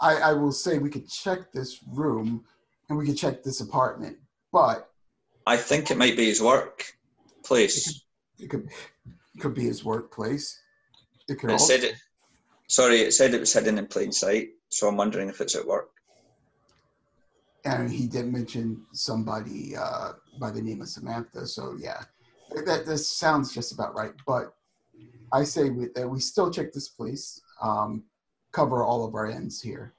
G: I, I will say we could check this room and we could check this apartment, but
B: I think it might be his work place.
G: it could it could be his workplace. It could
B: It
G: also,
B: said it. Sorry, it said it was hidden in plain sight. So I'm wondering if it's at work.
G: And he did mention somebody uh, by the name of Samantha. So yeah, that this sounds just about right. But I say we, that we still check this place, um, cover all of our ends here.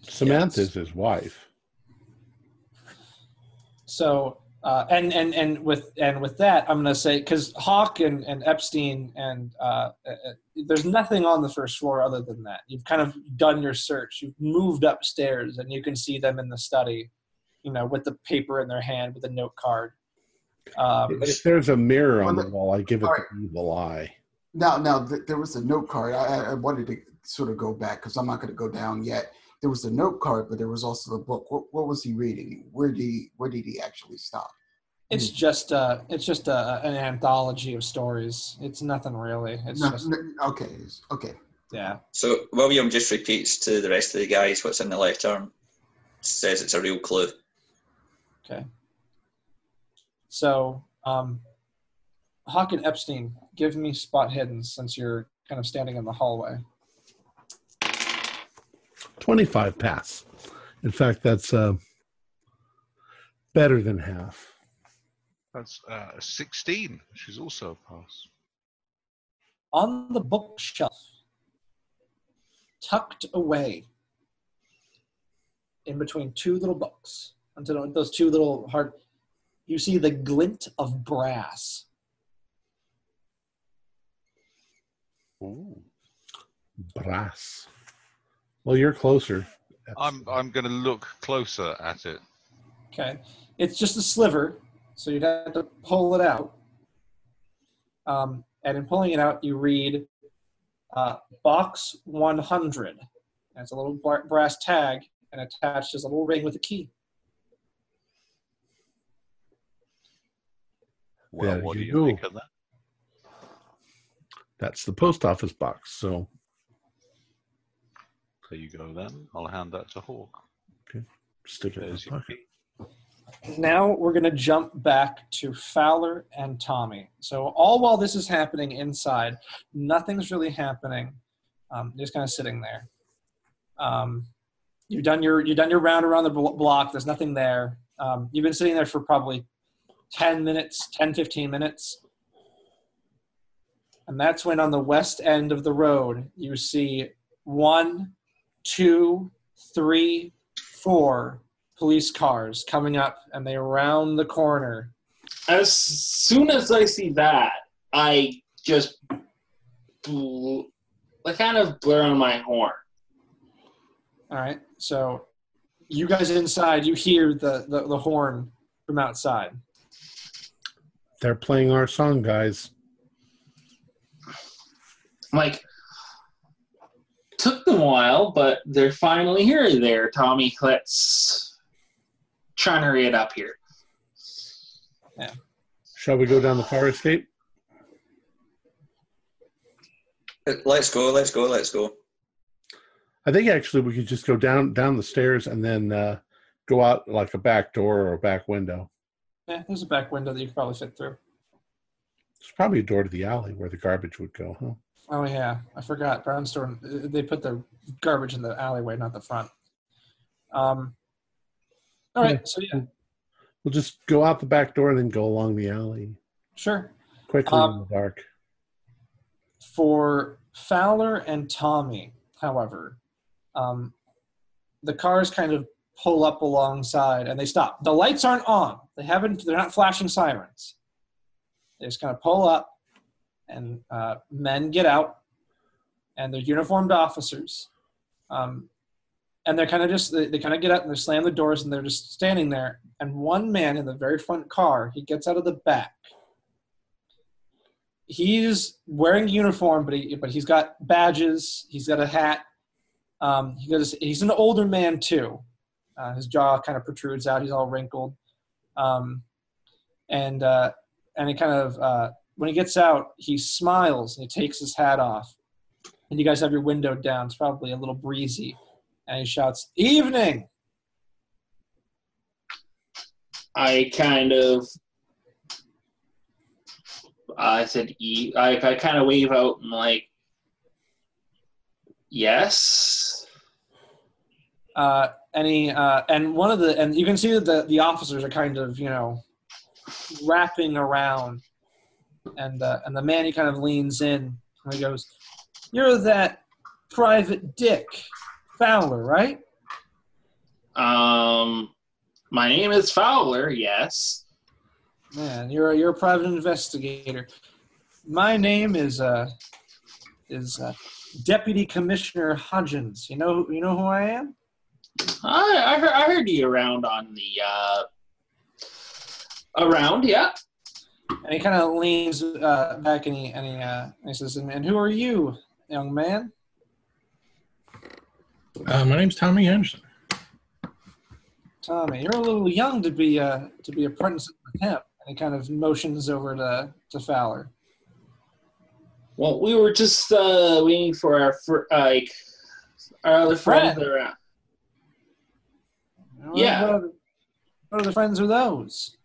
A: Samantha's his wife.
C: So uh, and and and with and with that, I'm going to say because Hawk and, and Epstein and uh, uh, uh, there's nothing on the first floor other than that. You've kind of done your search. You've moved upstairs, and you can see them in the study, you know, with the paper in their hand with a note card. Um,
A: If there's a mirror on the
G: Well,
A: wall, I give it
G: all right.
A: the evil eye.
G: Now, now th- there was a note card. I, I- I wanted to sort of go back because I'm not going to go down yet. There was a note card, but there was also the book. What, what was he reading? Where did he, where did he actually stop?
C: it's just uh, it's just a, an anthology of stories. It's nothing really. It's
G: No,
C: just
G: no, okay, okay.
C: yeah.
B: So William just repeats to the rest of the guys what's in the left arm. Says it's a real clue.
C: Okay. So, um, Hawk and Epstein, give me spot hidden since you're kind of standing in the hallway.
A: 25 pass. In fact, that's uh, better than half.
E: That's uh, 16. She's also a pass.
C: On the bookshelf, tucked away in between two little books, until those two little hard, you see the glint of brass.
A: Brass. Well, you're closer.
E: I'm I'm going to look closer at it.
C: Okay. It's just a sliver, so you'd have to pull it out. Um, and in pulling it out, you read uh, box 100. And it's a little bra- brass tag, and attached is a little ring with a key.
E: Well,
A: There
E: what do
A: you
E: you think of that?
A: That's the post office box. So
E: There you go then. I'll hand that to Hawk. Okay.
A: stick it in
E: There's your
A: pocket.
E: key.
C: Now we're going to jump back to Fowler and Tommy. So all while this is happening inside, nothing's really happening. Um, just kind of sitting there. Um, you've done your you've done your round around the blo- block. There's nothing there. Um, you've been sitting there for probably 10 minutes, 10, 15 minutes. And that's when on the west end of the road, you see one, two, three, four police cars coming up and they round the corner.
D: As soon as I see that, I just bl- I kind of blur on my horn.
C: All right. So you guys inside, you hear the, the, the horn from outside.
A: They're playing our song, guys.
D: I'm like, took them a while, but they're finally here. There, Tommy. Let's try and hurry it up here.
A: Shall we go down the fire escape?
B: Let's go, let's go, let's go.
A: I think actually we could just go down down the stairs and then uh, go out like a back door or a back window.
C: Yeah, there's a back window that you could probably fit through.
A: There's probably a door to the alley where the garbage would go, huh?
C: Oh yeah, I forgot. Brownstone. They put the garbage in the alleyway, not the front. Um. All right.
A: Yeah.
C: So yeah,
A: We'll just go out the back door and then go along the alley
C: sure.
A: quickly
C: Um,
A: in the dark.
C: For Fowler and Tommy, however, um, the cars kind of pull up alongside and they stop. The lights aren't on. They haven't. They're not flashing sirens. They just kind of pull up, and uh, men get out, and they're uniformed officers, um, and they're kind of just they, they kind of get out and they slam the doors and they're just standing there. And one man in the very front car, he gets out of the back he's wearing uniform, but he but he's got badges. He's got a hat. Um, he goes. He's an older man too. Uh, his jaw kind of protrudes out. He's all wrinkled, um, and uh, and he kind of uh, when he gets out, he smiles and he takes his hat off. And you guys have your window down. It's probably a little breezy, and he shouts, "Evening!"
D: I kind of, I said, e. I, I kind of wave out and like, yes.
C: uh, any uh, and one of the and you can see that the the officers are kind of you know wrapping around and uh, and the man he kind of leans in and he goes you're that private dick fowler right
D: Um, my name is Fowler. Yes.
C: man you're a, you're a private investigator my name is uh is uh, deputy commissioner hodgins you know you know who i am
D: I I heard, I heard you around on the uh, around. Yeah.
C: And he kind of leans uh, back and he, and, he, uh, and he says, and, and who are you, young man?
F: Uh, my name's Tommy Anderson.
C: Tommy, you're a little young to be uh, to be apprenticing with him. And he kind of motions over to, to Fowler.
D: Well, we were just uh, waiting for our fr- like our other friends
C: Friend.
D: around.
C: What-
D: Yeah.
C: What other, what other friends are those?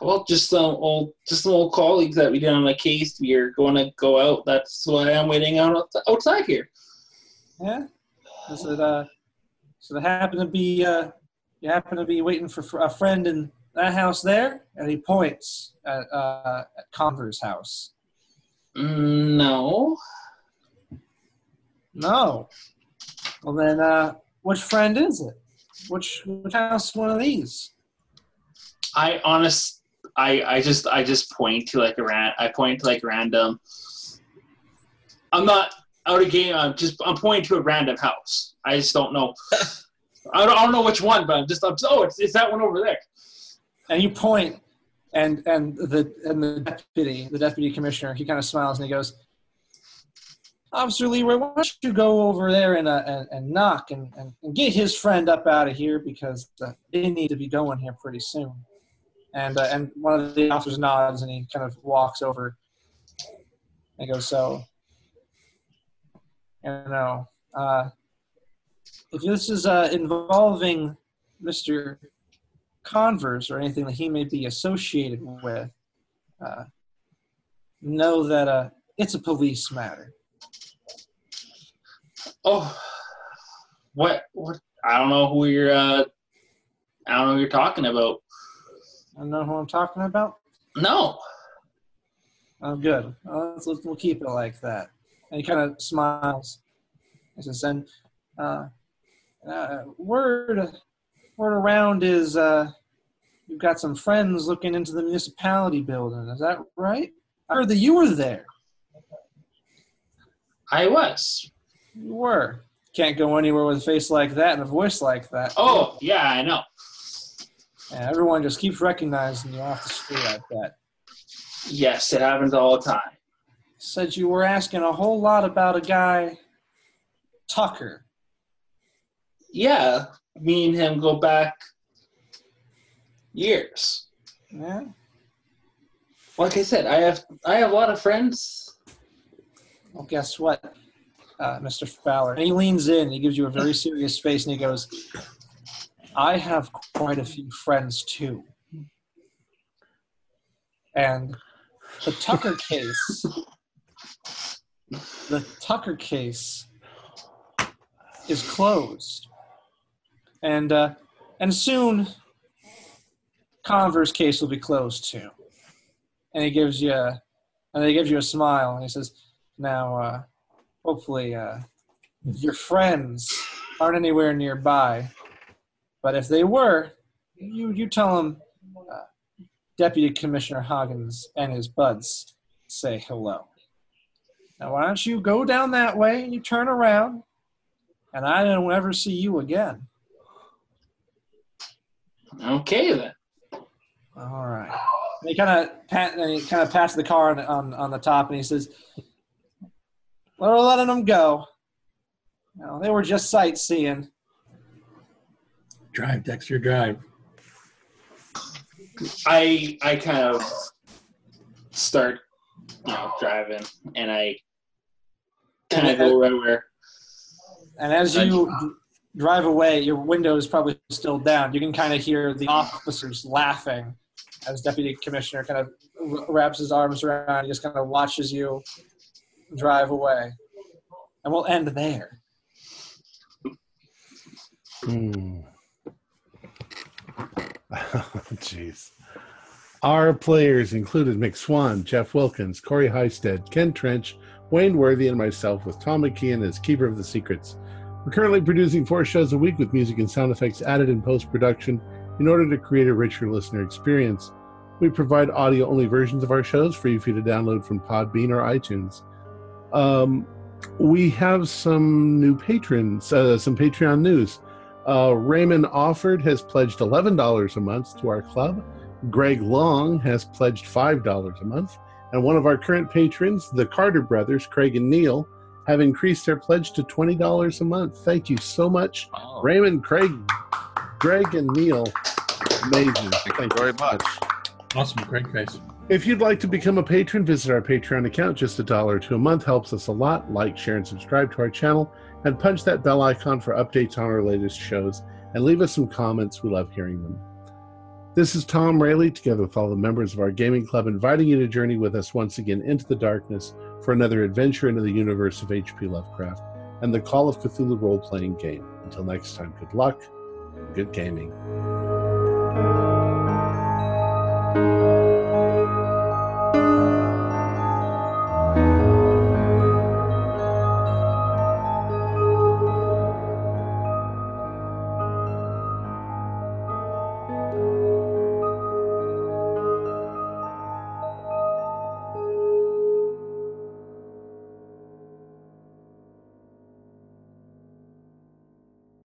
D: Well, just some old, just some old colleagues that we did on a case. We are going to go out. That's why I'm waiting out outside here.
C: Yeah. Is it uh? So they happen to be uh, you happen to be waiting for a friend in that house there, and he points at uh, at Converse's house.
D: Mm, No,
C: No. Well then, uh, which friend is it? Which which house one of these?
D: I honest, I I just I just point to like a ran. I point to like random. I'm not out of game. I'm just I'm pointing to a random house. I just don't know. I don't, I don't know which one, but I'm just I'm, oh it's it's that one over there.
C: And you point, and and the and the deputy, the deputy commissioner, he kind of smiles and he goes, Officer Leroy, why don't you go over there and uh, and, and knock and, and, and get his friend up out of here because uh, they need to be going here pretty soon. And uh, and one of the officers nods and he kind of walks over. And goes, so, you know, uh, if this is uh, involving Mr. Converse or anything that he may be associated with, uh, know that uh, it's a police matter.
D: Oh, what? What? I don't know who you're. Uh, I don't know who you're talking about.
C: I know who I'm talking about.
D: No.
C: I'm good. Well, let's, let's, we'll keep it like that. And he kind of smiles. He says, "And uh, uh, word, word around is uh, you've got some friends looking into the municipality building. Is that right? I heard that you were there.
D: I was.
C: You were. Can't go anywhere with a face like that and a voice like that.
D: Oh, yeah, I know.
C: And everyone just keeps recognizing you off the street like that.
D: Yes, it happens all the time.
C: Said you were asking a whole lot about a guy, Tucker.
D: Yeah, me and him go back years.
C: Yeah.
D: Like I said, I have I have a lot of friends.
C: Well, guess what, uh, Mr. Fowler? And he leans in. He gives you a very serious face, and he goes, "I have quite a few friends too." And the Tucker case, the Tucker case, is closed, and uh, and soon, Converse case will be closed too. And he gives you, a, and he gives you a smile, and he says, "Now, uh, hopefully, uh, your friends aren't anywhere nearby, but if they were, you you tell them." Uh, Deputy Commissioner Hoggins and his buds say hello. Now, why don't you go down that way and you turn around, and I don't ever see you again.
D: Okay then.
C: All right. And he kind of pat, and he kind of pats the car on, on on the top, and he says, "We're letting them go. No, they were just sightseeing.
F: Drive, Dexter, drive.
D: I I kind of start, you know, driving, and I kind of go right where.
C: And as you drive away, your window is probably still down. You can kind of hear the officers laughing as Deputy Commissioner kind of wraps his arms around. He just kind of watches you drive away. And we'll end there.
A: Hmm. Jeez. Our players included Mick Swan, Jeff Wilkins, Corey Heisted, Ken Trench, Wayne Worthy, and myself, with Tom McKeon as Keeper of the Secrets. We're currently producing four shows a week with music and sound effects added in post production in order to create a richer listener experience. We provide audio only versions of our shows for you to download from Podbean or iTunes. Um, we have some new patrons, uh, some Patreon news. Uh, Raymond Offord has pledged $11 a month to our club. Greg Long has pledged $5 a month. And one of our current patrons, the Carter brothers, Craig and Neil, have increased their pledge to $20 a month. Thank you so much. Raymond, Craig, Greg, and Neil. Amazing. Thank,
E: you very much.
F: Awesome, great face.
A: If you'd like to become a patron, visit our Patreon account. Just a dollar to a month helps us a lot. Like, share, and subscribe to our channel and punch that bell icon for updates on our latest shows and leave us some comments. We love hearing them. This is Tom Rayleigh, together with all the members of our gaming club, inviting you to journey with us once again into the darkness for another adventure into the universe of H.P. Lovecraft and the Call of Cthulhu role playing game. Until next time, good luck, good gaming.